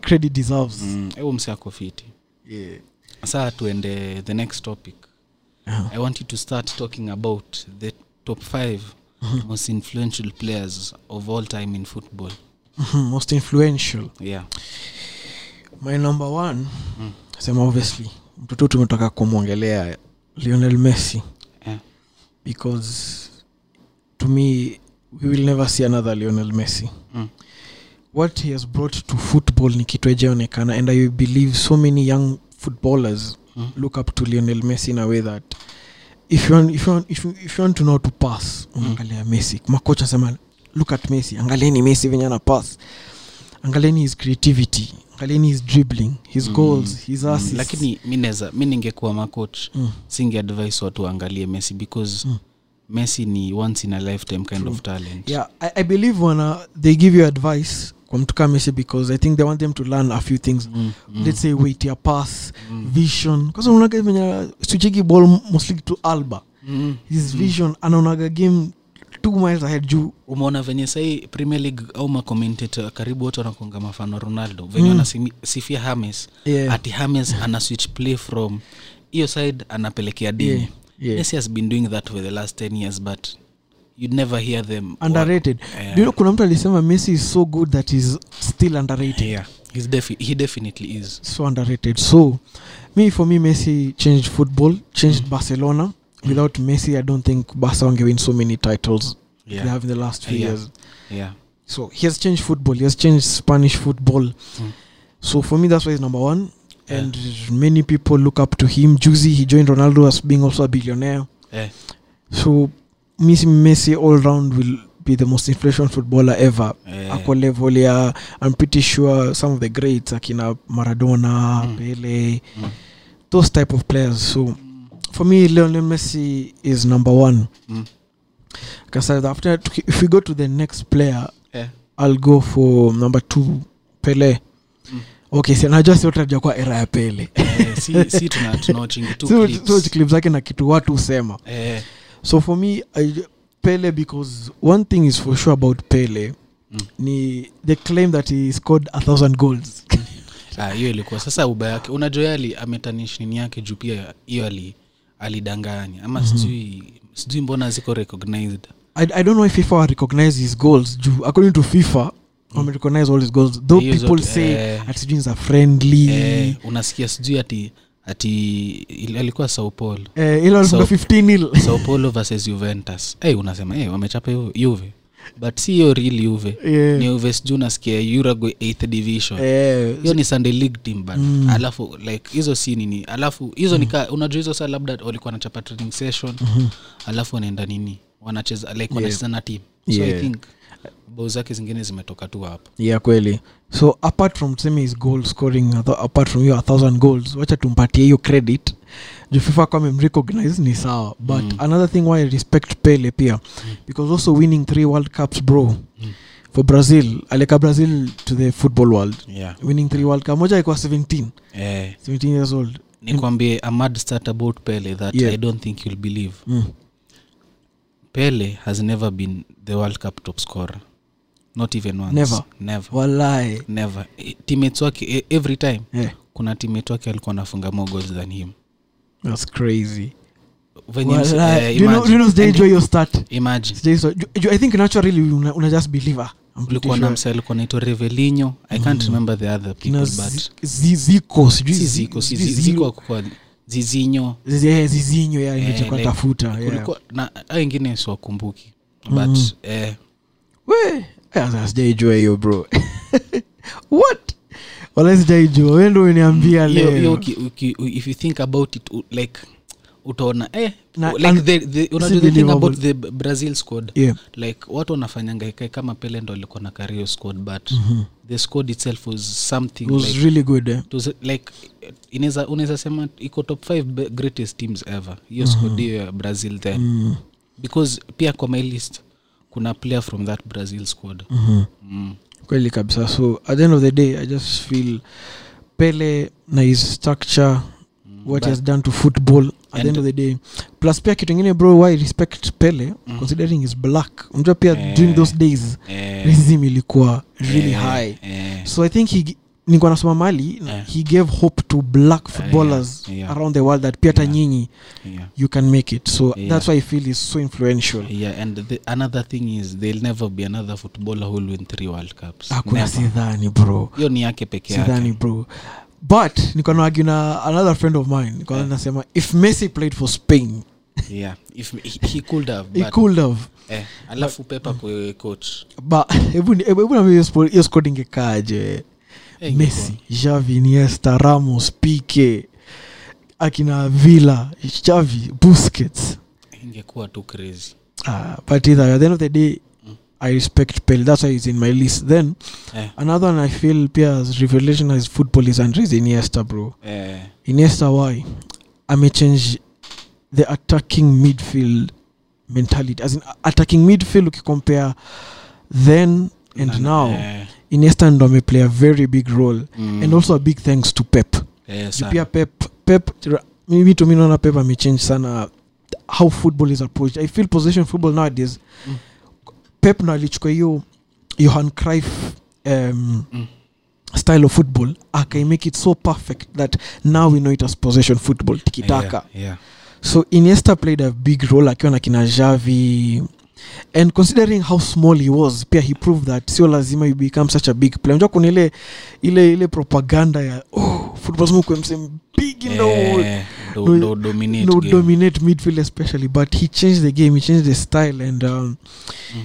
credit deserves. Mm, ewo msiako fiti yeah. saa tuende the next topic. Uh-huh. i want you to start talking about the top most influential players of all time in football [LAUGHS] most influential yeah my number one sema obviously mtoto tumetoka kumwongelea lionel messi yeah. because to me we will never see another lionel messi Mm. what he has brought to football ni kitu ejaonekana and i believe so many young footballers Mm. look up to lionel messi in a way that if you want, if you want, if you, if you want to know to pass unaangalia messi. Makocha sema look at messi angalieni messi venye ana pass. Angalieni his creativity angalieni his dribbling his Mm. goals his Mm, lakini mineza mi ningekuwa macoach Mm. singe advice watu waangalie messi because Mm. messi ni once in a lifetime kind of talent. Yeah I, i believe wana they give you advice kwa mtu kama messi because i think they want them to learn a few things Mm, mm, let's say wait ya pass mm, vision kwanza unaga venye switchigi ball mostly to alba mm, his mm. vision anaonaga game two miles ahead juu umeona venye sahii premier league au macommentator karibu wote wanakonga mafano ronaldo venye Mm. anasifia hames yeah. ati hames [LAUGHS] ana switch play from hiyo side anapelekea dini yeah. yeah. messi has been doing that for the last 10 years but you'd never hear them underrated. Yeah. You know kuna mtu alisema messi is so good that is still underrated? Yeah. He's defi- he definitely is. So underrated. So me for me messi changed football changed barcelona. Without messi i don't think barca wangewin so many titles they have in the last few Yeah. years. Yeah. So he has changed football. He has changed spanish football. Mm. so for me that's why he's number one. Yeah. and many people look up to him. Juicy he joined ronaldo as being also a billionaire. Yeah. so miss messi all round will be the most influential footballer ever yeah. ako level ya i'm pretty sure some of the greats akina maradona Mm. pele Mm. those type of players so for me lionel messi is number one Mm. because after if we go to the next player yeah. i'll go for number two pele Mm. okay si najua era ya pele eh, si, si tuna tunawachingi [LAUGHS] tu clips. zake na kitu watu husema eh, so for me I, pele because one thing is for sure about pele Mm. ni the claim that he scored a thousand goals. [LAUGHS] Ah, hiyo ilikuwa. Sasa uba yake unajua yeye ali ametanish nini yake juu pia hiyo ali alidanganya. Ama Mhm. sijui sijui mbona ziko recognized. I, I don't know if FIFA recognize his goals juu according to FIFA mm. recognize all his goals. Though Hiyo people zote, say eh, ati sijui is a friendly. Eh, unasikia sijui ati ati ili- alikuwa sao paulo eh, So- 15 sao paulo versus juventus hey, unasema hey, wamechapa yuve juve but si hiyo real juve yeah. ni juve sijuu nasikia urago 8th division hiyo yeah. ni sunday league team but Mm. alafu like hizo si nini alafu hizo nika unajua hizo saa labda walikuwa wanachapa training session mhm. alafu wanaenda nini wanacheza like Yeah. wanacheza na team so Yeah. i think bao zake zingine zimetoka tu hapo. Yeah kweli. So apart from tuseme his goal scoring apart from hiyo a thousand goals wacha tumpatie hiyo credit. Juu fifa kama mrecognize ni sawa but Mm. another thing why I respect pele pia because also winning three world cups bro. Mm. for brazil aleka brazil to the football world. Yeah. winning three world cup. Moja ikuwa 17 eh, 17 years old. Nikwambie amad mad start about pele that Yeah. i don't think you'll believe. Mm. Pele has never been the world cup top scorer. Not even once. Never? never. Walai never. Eh, teammates wake eh, every time yeah. kuna teammate wake alikuwa anafunga more goals than him. That's crazy. Walai. eh, you know- you know imagine. enjoy your start imagine. So- ju- ju- i think naturally una, una just believe I'm pretty ulikuwa na msa alikuwa naitwa revelinho. I can't Mm. remember the other people but ziko sijui ziko ziko zizinyo. Zi- eh, zizinyo ya Eh, like, tafuta yeah. na wengine siwakumbuki but Mhm. eh, We, eh, sijaijua hiyo bro. [LAUGHS] What? Wala sijaijua. We ndo uniambia hiyo leo. if you think about it like utaona eh, Na- like the, the, unajua the thing about the brazil squad yeah. like watu wanafanyangaikae kama pele ndo alikuwa na career squad but Mhm. the squad itself was something It was like, really good eh? it was like inaweza unaweza sema iko top five greatest teams ever hiyo squad hiyo ya brazil then mm. because pia kwa my list kuna player from that brazil squad Mhm. mm. kweli kabisa so at the end of the day i just feel pele na his structure what he has done to football at the end of the day plus pia kitu ingine bro why respect pele Mm. considering is black unajua pia Eh. during those days eh, racism ilikuwa really eh, high eh, so i think he nilikuwa nasoma mali Eh. he gave hope to black footballers yeah, yeah. around the world that pia hata Yeah. nyinyi yeah. you can make it so Yeah. that's why i feel is so influential yeah and the, another thing is there'll never be another footballer who will win three world cups hakuna sidhani bro hiyo ni yake peke sidhani bro but niko naagi na another friend of mine. Niko Yeah. nasema if messi played for spain yeah if he, he could have he could have. Eh, alafu pepa kwe coach. But [LAUGHS] hebu hebu hebu niambie hiyo squad ingekaaje? Messi javi niesta ramos pike akina villa chavi busquets. Ingekuwa tu crazy. Ah, but either at the end of the day i respect pel that's why he's in my list then. Yeah. another one i feel pia's revelation revolutionized football is andres iniesta bro. Yeah. iniesta why? Amechange the attacking midfield mentality. As in attacking midfield ukicompare then and na- now. yeah. iniesta ndo ameplay a very big role. Mm, and also a big thanks to pep. Eh, pia pep pep mimi to mi naona pep amechange sana how football is approached. I feel possession football nowadays Mm. Pep na alichukua hiyo johan crif um, Mm. style of football akaimake it so perfect that now we know it as possession football tikitaka Yeah, yeah. so iniesta played a big role akiwa na kina javi and considering how small he was pia he proved that sio lazima you become such a big player unajua kuna ile ile ile propaganda ya oh, football smoke msem big in the world Eh, do- no- do- dominate no game. dominate midfield especially but he changed the game he changed the style and um, Mm.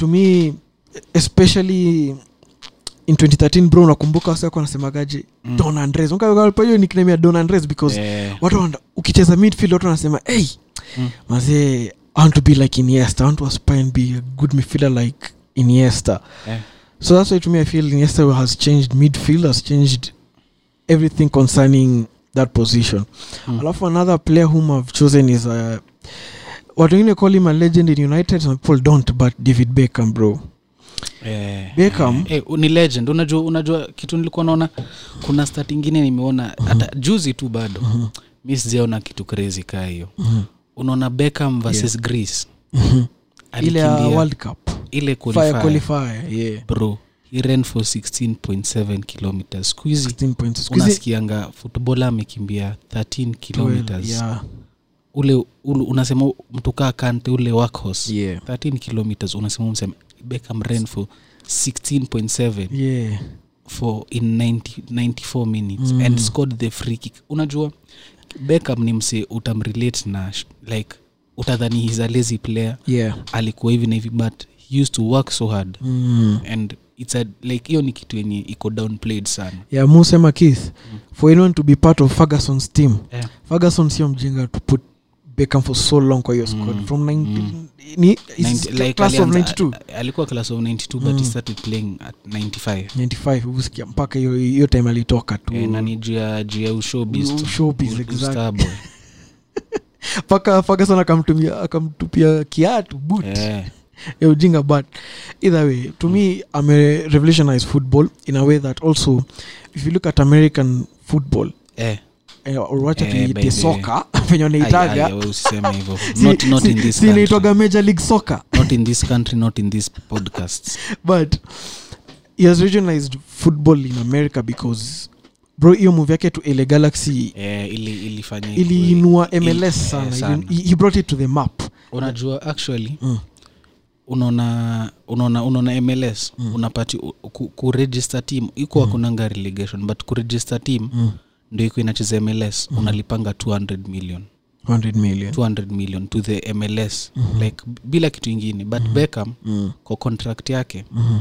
To me especially in 2013 bro nakumbuka wasi wako wanasemagaje Mm. don andres hiyo nickname don andres because yeah. watu wana- ukicheza midfield watu wanasema hey Mm. mazee i want to be like iniesta i want to aspire and be a good midfielder like iniesta yeah. so that's why to me i feel iniesta has changed midfield has changed everything concerning that position Mm. alafu another player whom i've chosen is uh, watu wengine call him? A legend in united some people don't but david beckham bro. Eh, Beckham. eh, ni legend. Unajua unajua kitu nilikuwa naona kuna stat ingine nimeona hata juzi tu bado mi sijaona kitu crazy kaa hiyo. Unaona beckham versus greece? Ile ya world cup. Ile qualifier, qualifier yeah. Bro he ran for 16.7 kilometers. Skuhizi 16 points. Squeeze unasikianga futbola amekimbia 13 12, yeah ule, ule unasema mtu kaa kante ule workhorse. Yeah. 13 kilometers unasema msema beckham ran for 16.7 yeah. for in 90, 94 minutes Mm. and scored the free kick. Unajua beckham ni mse utamrelate na like utadhani he's a lazy player. Yeah. Alikuwa hivi na hivi but he used to work so hard. Mm. and it's a, like hiyo ni kitu yenye iko downplayed sana. Yeah musema keith for anyone to be part of ferguson's team yeah. ferguson sio mjinga to put beckham for so long kwa hiyo squad Mm, from 90 mm. ni like class of 92 alikuwa class of 92 but he Mm. started playing at 95 95 usikia mpaka hiyo hiyo time alitoka tu Eh, na ni juu ya juu ya ushowbiz tu. Exactly. mpaka [LAUGHS] ferguson akamtumia akamtupia kiatu boot yeah ya [LAUGHS] ujinga but either way to me ame revolutionize football in a way that also if you look at american football eh. Eh, wacha Eh, the- soka [LAUGHS] venye Ai, ai, wanaitaga we usiseme hivyo [LAUGHS] Si- not, not si- in this si country. inaitwaga major league soccer [LAUGHS] not in this country not in this podcast but he has regionalized football in america because bro hiyo movie yake to ele galaxy yeah, ili iliinua ili- mls eh, sana, sana. Ili, he brought it to the map unajua actually mm. unaona unaona unaona mls Mm. unapati ku, team ikuwa mm. kunanga relegation but kuregister team Mm. Ndo iko inacheza mls unalipanga 200 million 100 million 200 million to the mls Mhm. like bila kitu ingine but beckham mm. kwa contract yake Mhm.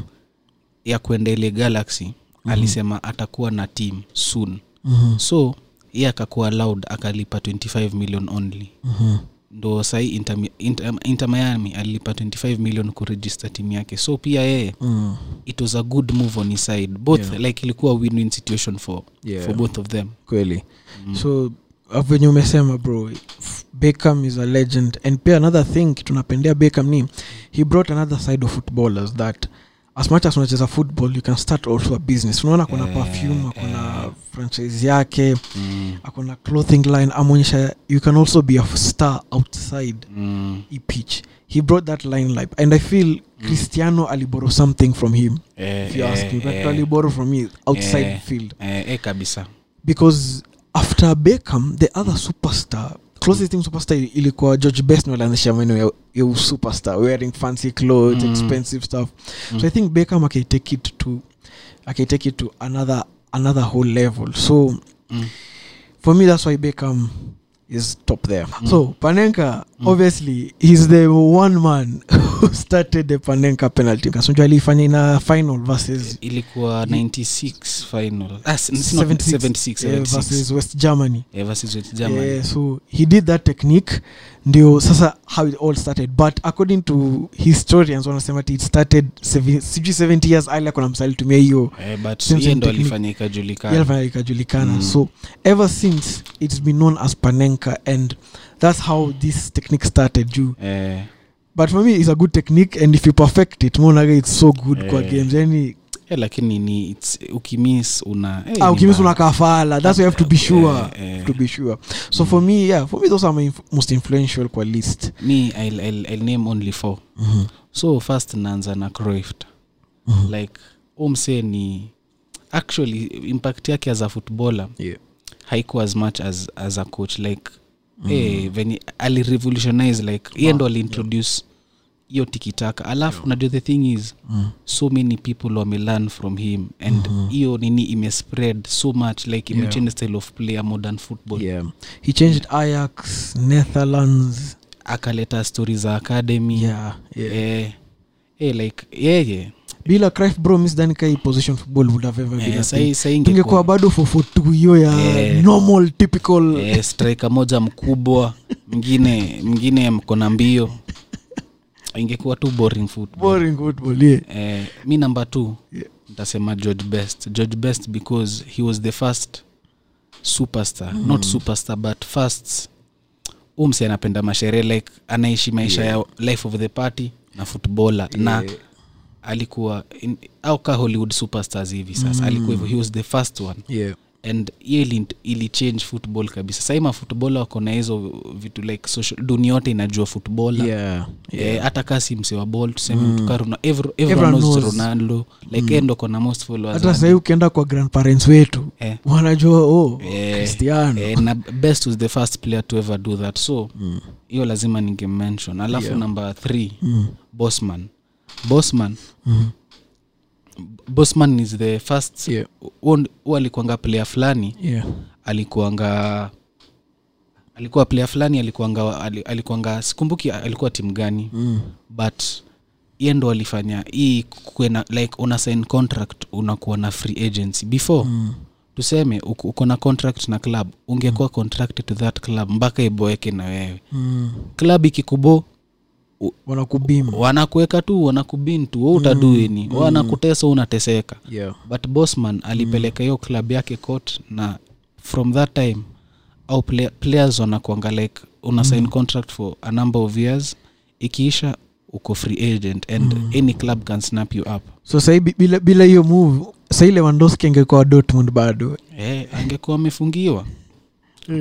ya kuenda ile galaxy alisema atakuwa na team soon Mhm. so ye akakuwa allowed akalipa 25 million only Mhm. Ndo sahii inter, inter, inter miami alilipa 25 million kuregister timu yake so pia yeye Mm. it was a good move on his side both Yeah. like ilikuwa win-win situation for, Yeah. for both of them kweli Mm. so venye umesema bro beckham is a legend and pia another thing tunapendea beckham ni he brought another side of footballers that as much as unacheza football you can start also a business unaona akona Eh, perfume akona eh. franchise yake mm. akona clothing line amonyesha you can also be a star outside Mm. e he brought that line life and i feel cristiano aliborrow something from him Eh, if you ask eh, me but eh, from me outside eh. field eh, eh, kabisa because after beckham the other superstar closest thing superstar ilikuwa george best alianzisha maneno ya, ya superstar wearing fancy clothes Mm. expensive stuff Mm. so i think beckham akaitake it to akaitake it to another another whole level so Mm. for me that's why beckham is top there so panenka obviously he's the one man who [LAUGHS] started the panenka penalty. Kasonjo alifanya ina final versus ilikuwa 96 final. Ah, s- it's not 76, 76, yeah, versus west germany. Yeah, versus West Germany. Yeah, so he did that technique. Ndio sasa how it all started. But according to historians wanasema it started sijui 70 years earlier kuna msali tumia hiyo Eh, hiyo ndo alifanya ikajulikana. Mm. so ever since it's been known as panenka and that's how this technique started juu eh, but for me it's a good technique and if you perfect it monaga it's so good kwa Eh. games yani eh, lakini ni ukimis una hey, ah, ni ukimisi mbaya. unakafala that's why you have to be sure Eh, eh. to be sure so for me yeah for me those are my inf- most influential kwa list me I'll, I'll, I'll name only four so first naanza na croift like umse ni actually impact yake as a footballer yeah. haikuwa as much as, as a coach like mm. eh, venye alirevolutionize like iye ndo aliintroduce hiyo tikitaka. Alafu unajua the thing is Mm. so many people wamelearn from him. And hiyo nini imespread so much like Yeah. imechange style of play modern football. Yeah. He changed ayax netherlands. Akaleta stori za academy. Yeah, yeah. eh, eh, like yeye bila crif bro misdanikai position football would have ever been a sai- thing. sai tungekuwa bado fofotu hiyo ya yeah. normal typical. Yeah, striker moja mkubwa mwingine mwingine mkona mbio ingekuwa tu boring football boring football yeah. eh, mi namba t Yeah. ntasema george best george best because he was the first superstar mm. not superstar but first umsi anapenda masherehe like anaishi maisha Yeah. ya life of the party na footballer na alikuwa in, au ka hollywood superstars hivi sasa mm. alikuwa hivyo he was the first one Yeah. And hiyo ili, ili change football kabisa sahii mafootballer wako na hizo vitu like social dunia yote inajua footballer Yeah. Eh, hata kasi mse wa ball tuseme mm. ka everyone Everyone knows knows. ronaldo like mm. endo kona most followers hata sahii ukienda kwa grandparents wetu Eh. wanajua oh, Eh, cristiano eh, na best was the first player to ever do that so hiyo lazima ningemention alafu Yeah. number three Mm. bosman bosman Mm. Bosman is the first Yeah. hu alikuanga player fulani Yeah. alikuanga alikuwa player fulani alikuanga alikuanga sikumbuki alikuwa timu gani Mm. but ye ndo alifanya hii kuena like una sign contract unakuwa na free agency before Mm. tuseme uko na contract na club ungekuwa contracted to that club mpaka iboeke na wewe Mm. club ikikubo wanakubima wanakuweka tu wanakubin tu. We utaduini mm. wanakutesa unateseka. Yeah. but bosman alipeleka hiyo club yake court na from that time au play, players wanakuanga like una sign contract for a number of years. Ikiisha uko free agent and any club can snap you up. So sahii bila bila hiyo move sahii lewandowski angekuwa dortmund bado? Eh, angekuwa amefungiwa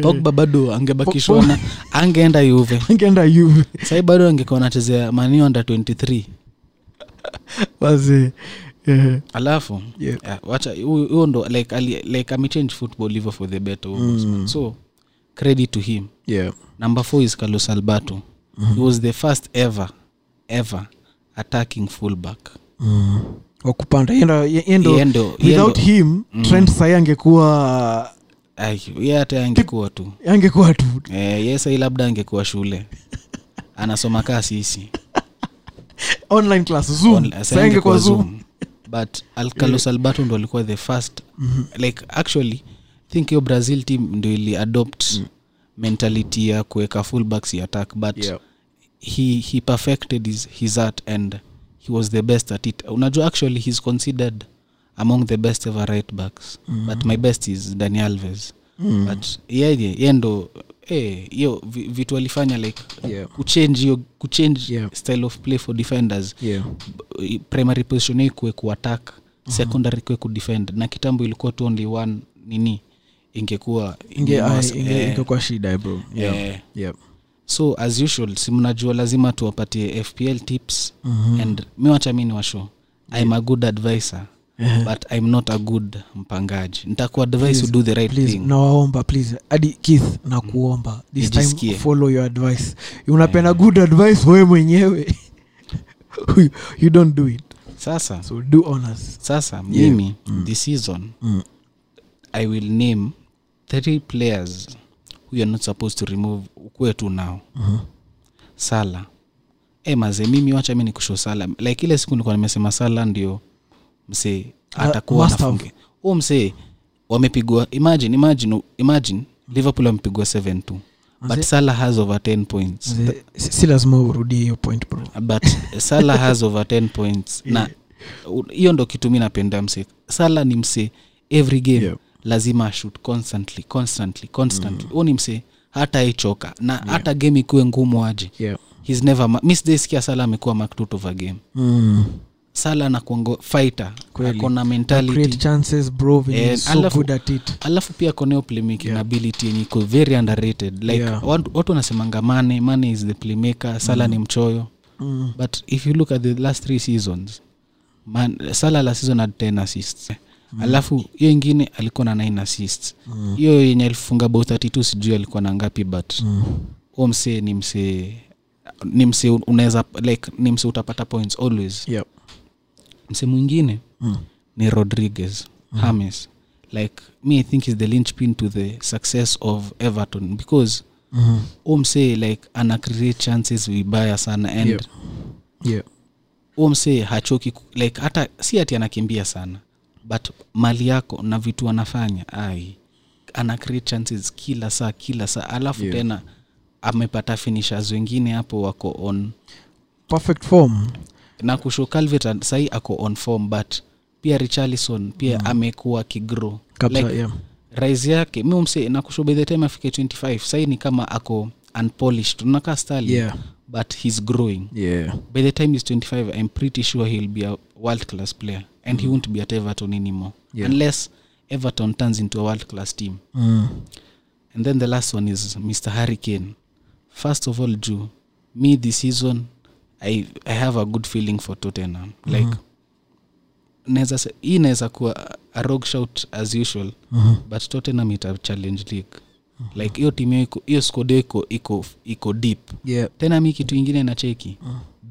pogba bado angebakishwa na [LAUGHS] angeenda yuve angeenda yuve sahii bado angekuwa anachezea mani under 23 basi yeah. alafu Yeah. yeah, wacha huyo ndo like, ali, like amechange football hivyo for the better mm. so credit to him yeah. number four is carlos alberto mm-hmm. he was the first ever ever attacking fullback Mm. wakupanda yendo yendo, yendo, without him mm. trend sai angekuwa ye hata angekuwa tu. Angekuwa tu. Eh, yesai labda angekuwa shule. Anasoma kaa sisi. Online class zoom. On- sahi angekuwa zoom. But alcalos alberto ndo alikuwa the first. Like actually think hiyo brazil team ndo ili adopt mentality ya kuweka fullbacks ya attack but Yeah. he, he perfected his, his art and he was the best at it. Unajua actually he's considered among the best ever right backs mm-hmm. but my best is dani alves mm. but yeye ye ndo eh, hiyo vi- vitu alifanya like Yeah. kuchange hiyo kuchange Yeah. style of play for defenders Yeah. Primary position hii kuwe kuattack secondary kuwe kudefend na kitambo ilikuwa tu only one nini ingekuwa Inge- inge- eh, ingekuwa shida bro yeah. eh, Yeah. so as usual si mnajua lazima tuwapatie fpl tips mm-hmm. and mi wacha mi ni washo i'm a good advisor but i'm not a good mpangaji. Nitaku advise do the right please thing. nawaomba please. Hadi keith nakuomba. This time Nijisikie. follow your advice. Unapenda good advice wewe mwenyewe? [LAUGHS] You, don't do it. Sasa. So do honors. Sasa mimi this season Mm. i will name three players who you're not supposed to remove ukuwe tu nao Mhm. sala e maze mimi wacha mi nikusho sala like ile siku nilikuwa nimesema sala ndio msee Ah, atakuwa must huu msee wamepigwa imagine imagine imagine liverpool wamepigwa 7 t but sala has over 10 points. Si lazima urudie hiyo point bro. But sala has over 10 points. [LAUGHS] Na hiyo ndo kitu mi napenda mse sala ni mse every game. Yeah. lazima ashut constantly constantly constantly. Huu ni mse hata ichoka na hata game ikuwe ngumu aje. Yeah. He's never ma- mi sijaisikia sala amekuwa a game. Mm. Sala anakuanga fighter akona create mentality chances bro venye Eh, he's so alafu- good at it alafu pia koneo playmaking Yeah. ability yenye iko very underrated like Yeah. watu wanasemanga mane mane is the playmaker sala ni mchoyo mm. but if you look at the last three seasons man, sala la season had 10 assists mm. alafu hiyo ingine alikuwa na 9 assists Mm. hiyo yenye alifunga about 32 sijui alikuwa na ngapi but Mm. msee ni msee ni msee unaweza like ni msee utapata points always Yep. Msee mwingine Mm. ni rodriguez mm. hames like me i think is the linchpin to the success of everton because mm-hmm. msee like ana create chances vibaya sana and Yep. Yeah. huo hachoki like hata si ati anakimbia sana but mali yako na vitu anafanya ai ana create chances kila saa kila saa alafu Yeah. tena amepata finishers wengine hapo wako on perfect form na kusho calvet sahii ako on form but pia richarlison pia mm. amekuwa kigrow kabisa like, yeah. rise yake mi mse nakusho by the time afike 25 sahii ni kama ako unpolished unakaa stali Yeah. but he's growing Yeah. by the time he's 25 i'm pretty sure he'll be a world class player and he won't be at everton anymore Yeah. unless everton turns into a world class team Mm. and then the last one is mr harricane first of all ju me this season i, I have a good feeling for tottenham like naweza se- hii inaweza kuwa a rog shout as usual Mhm. but tottenham ita challenge league like hiyo timu hiyo squad iko iko iko deep Yeah. tena mi kitu ingine na cheki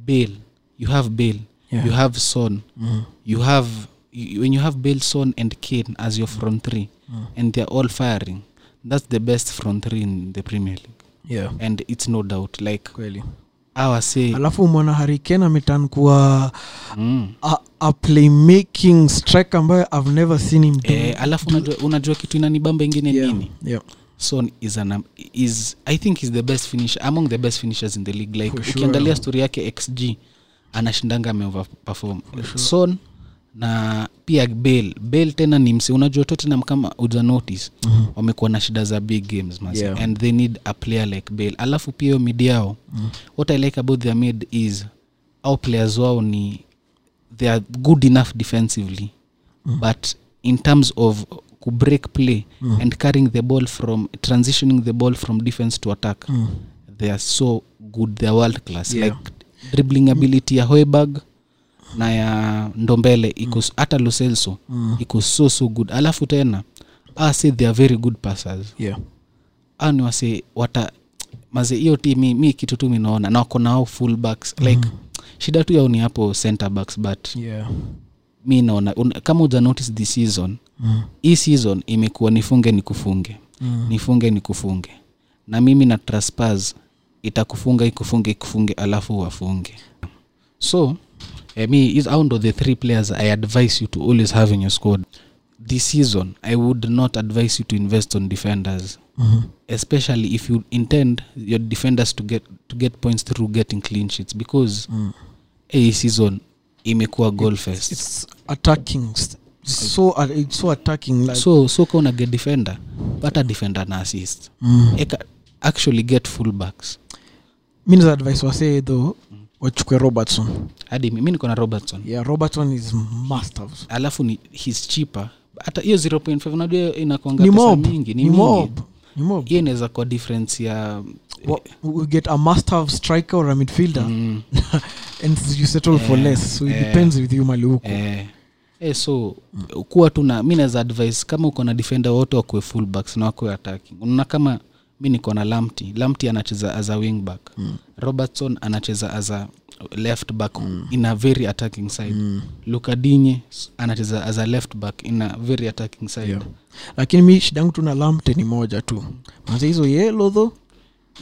bale you have bail Yeah. you have son Mm. you have you, when you have bail son and kane as your front three and they're all firing that's the best front three in the premier league Yeah. and it's no doubt like kweli awase alafu mwana hariken ametan kuwa mm. a, a playmaking strike ambayo i've never seen him do eh, alafu unajua, unajua kitu inanibamba ingine yeah. nini Yeah. son is an is i think is the best finisher among the best finishers in the league like For sure. ukiangalia story yake xg anashindanga ameoverperform son na pia bale bale tena ni mse unajua tottenham kama uja notice Mhm. wamekuwa na shida za big games Yeah. and they need a player like bale alafu pia hiyo mid yao Mm. what i like about their mid is au players wao ni they are good enough defensively Mm. but in terms of kubreak play Mm. and carrying the ball from transitioning the ball from defense to attack Mm. they are so good they are world class Yeah. like dribbling ability ya hoiberg na ya ndombele iko s- hata loselso Mm. iko so so good alafu tena ah, say they are very good passers Yeah. au ni wase wata maze hiyo ti mi, mi kitu tu minaona na wako nao fullbacks like shida tu yao ni hapo centerbacks but Yeah. mi naona un, kama uja notice this season Mm. hii season imekuwa nifunge ni kufunge Mm. nifunge ni kufunge na mimi na traspas itakufunga ikufunge ikufunge alafu wafunge so eh, me is out of the three players i advise you to always have in your squad this season i would not advise you to invest on defenders Mhm. especially if you intend your defenders to get, to get points through getting clean sheets because Mm. a season imekuwa goal fest it's attacking It's so uh, it's so attacking like so so ka get defender pata defender na assist mm. Eka, actually get fullbacks mi naza advice wasee though wachukue robertson. Hadi mi niko na robertson. Yeah robertson is must have alafu ni his cheaper. Hata hiyo 0.5 najua inakuanga pesa mob. mingi ni ni mingi. mob. Hiyo inaweza kuwa difference ya Well, we get a must have striker or a midfielder. Mm, [LAUGHS] and you settle for Eh, less. So it eh. depends with you mali huko. Eh, eh, so kuwa tu na mi naweza advice kama uko na defender wote wakuwe fullbacks na wakuwe attacking. Unaona kama mi niko na lamti lamti anacheza as a wingback Mm. robertson anacheza as a left back in a very attacking side. Mm. lukadinye anacheza as a left back in a very attacking side. Yeah. lakini mi shidangu tu na lamte ni moja tu. Manze hizo yelo tho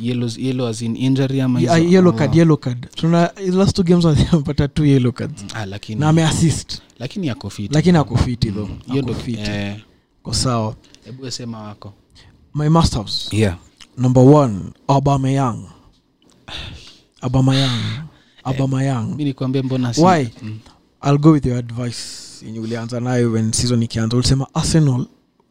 yellow, yellow as in injury ama Yeah, hizo- yellow oh. yellow card. Tuna last two games [LAUGHS] amepata two yellow cards. Ah, lakini na ameassist. Lakini ako fit lakini ako fiti tho hiyo ndo eh, ko sawa. Hebu sema wako my masters. Yeah. Number one abamayang abamayang [SIGHS] abamayang mi nikwambie mbona Why? mm. i'll go with your advice yenye ulianza nayo when season ikianza. Ulisema arsenal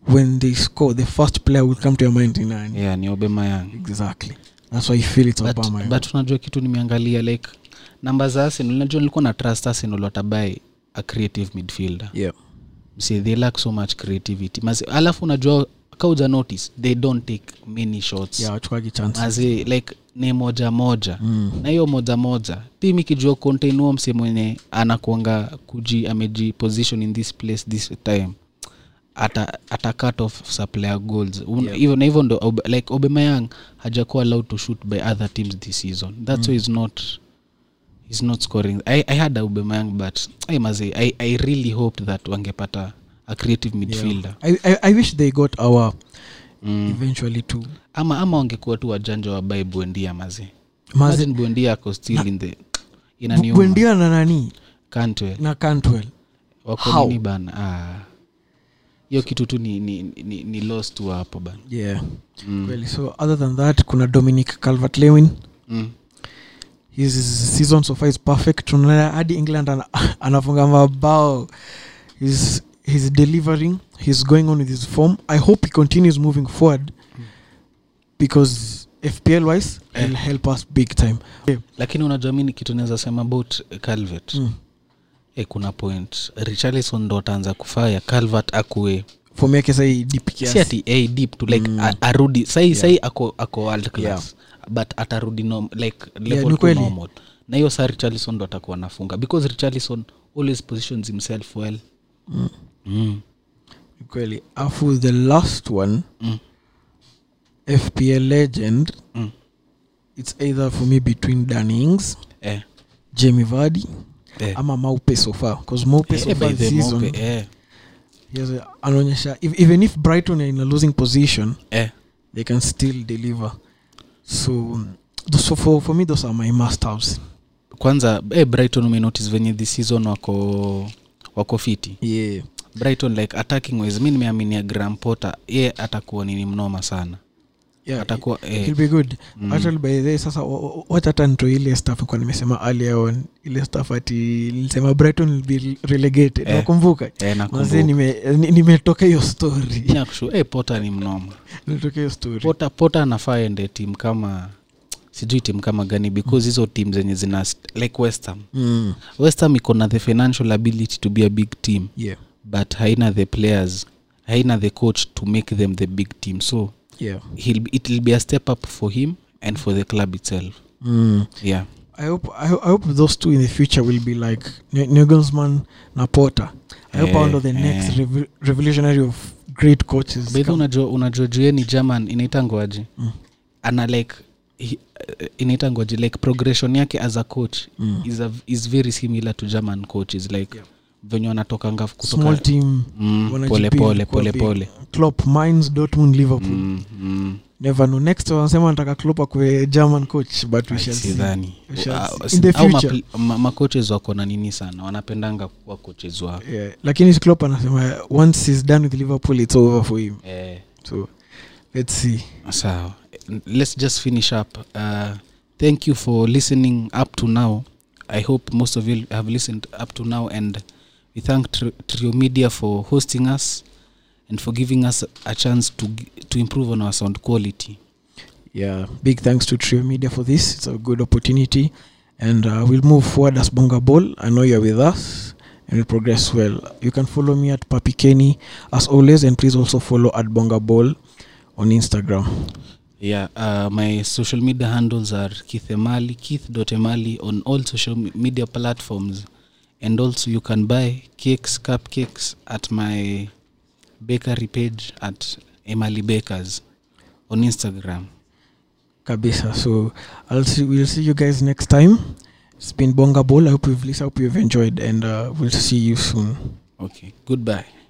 when they score the first player will come to your mind ni nani? Yeah ni obemayang exactly. That's why you feel it's but, Aubameyang. but unajua kitu nimeangalia like namba za arsenal unajua nilikuwa na trust arsenal watabai a creative midfielder. Yeah. See they lack so much creativity. Mas, alafu unajua kauja notice they don't take many shots. Yeah wachukagi like ni moja moja. Mm. na hiyo moja moja tim ikijua contain mse mwenye anakuanga kuji ameji position in this place this time ata, ata cut off supply ya goals. Yeah. na hivyo ndo like obemayang hajakuwa allowed to shoot by other teams this season. That's why he's not is not scoring. I, I had obemayang but I, I, i really hoped that wangepata a creative midfielder. I, I, i wish they got our mm. eventually too. Ama ama wangekuwa tu wajanja wabae buendia mazi. Mazi- buendia ako still in the inaniuma. Bwendia na nani? Cantwell. na cantwell. Wako How? nini bana? Ah. hiyo kitu tu ni, ni, ni, ni lost tu hapo bana. Yeah. Mm. kweli so other than that kuna dominic calvert lewin mm. his season so far is perfect. Tunaona hadi england ana, [LAUGHS] anafunga mabao he's delivering. He's going on with his form. I hope he continues moving forward because fpl wise yeah. he'll help us big time. Lakini unajua mi kitu naweza sema about calvet mm. e, kuna point. Richarlison ndo ataanza kufaya calvert akue. Form yake deep si ati a deep to like Mm. arudi. Sai Yeah. sai ako, ako world class. Yeah. but atarudi no, like level yeah, to normal. Na hiyo saa richarlison ndo atakuwa nafunga because richarlison always positions himself well. Mm. Mm. kweli afu the last one Mm. fpl legend Mm. it's either for me between danings Eh. jamie vardy Eh. ama maupe sofa bcause maupe Eh, sofa season eh. anaonyesha if, even if brighton are in a losing position Eh. they can still deliver so so for, for me those are my must haves kwanza eh, brighton umenotice venye this season wako wako fiti yeah brighton like attacking wise mi nimeaminia gram potter. Ye atakuwa nini mnoma sana. Yeah atakuwa eh, It'll be good. Mm. actually by the way, sasa wa- wa- wacha hata ile staff kwa nimesema earlier on ile staff ati nilisema brighton will be relegated. Eh. nakumbuka. Eh, nakumbuka. nime- ni- nimetoka hiyo story. Nakushu- eh, potter ni mnoma. [LAUGHS] Nimetoka hiyo story. Pota pota anafaa ende tim kama sijui tim kama gani because hizo tim zenye zina like westham mm. westham iko na the financial ability to be a big team. Yeah but haina the players haina the coach to make them the big team so yeah he'll, be- be a step up for him and for the club itself mm. yeah I hope I, I hope those two in the future will be like Nagelsmann na Potter. I hope Eh, one of the next rev- revolutionary of great coaches. bedhi unajua unajua ni german inaitangwaji Mm. ana like uh, inaitangwaji like progression yake as a coach Mm. is, a, is very similar to german coaches like Yeah. Venye wanatokanga Small team. mm, pole pole pole pole Klopp, Mainz, Dortmund, Liverpool. mm, mm. Never know. Next wanasema nataka Klopp akuwe German coach, but we shall see. sidhani We shall Ah, see. In the au future. mapl- ma- macoaches wako na nini sana wanapendanga kuwa coaches wao Yeah. Lakini Klopp anasema once he's done with Liverpool it's over for him. eh, So let's see. sawa let's just finish up uh, thank you for listening up to now i hope most of you have listened up to now and we thank Tr- trio media for hosting us and for giving us a chance to to improve on our sound quality. Yeah big thanks to trio media for this. It's a good opportunity. And uh, we'll move forward as bonga ball. I know you're with us and we'll progress well. You can follow me at papi kenny as always. And please also follow at bonga ball on instagram. Yeah uh, my social media handles are keith emali keith.emali on all social media platforms and also you can buy cakes cupcakes at my bakery page at emily bakers on instagram. Kabisa. So i'll see we'll see you guys next time. It's been bonga ball. I hope you've listened i hope you've enjoyed and uh, we'll see you soon. Okay. Goodbye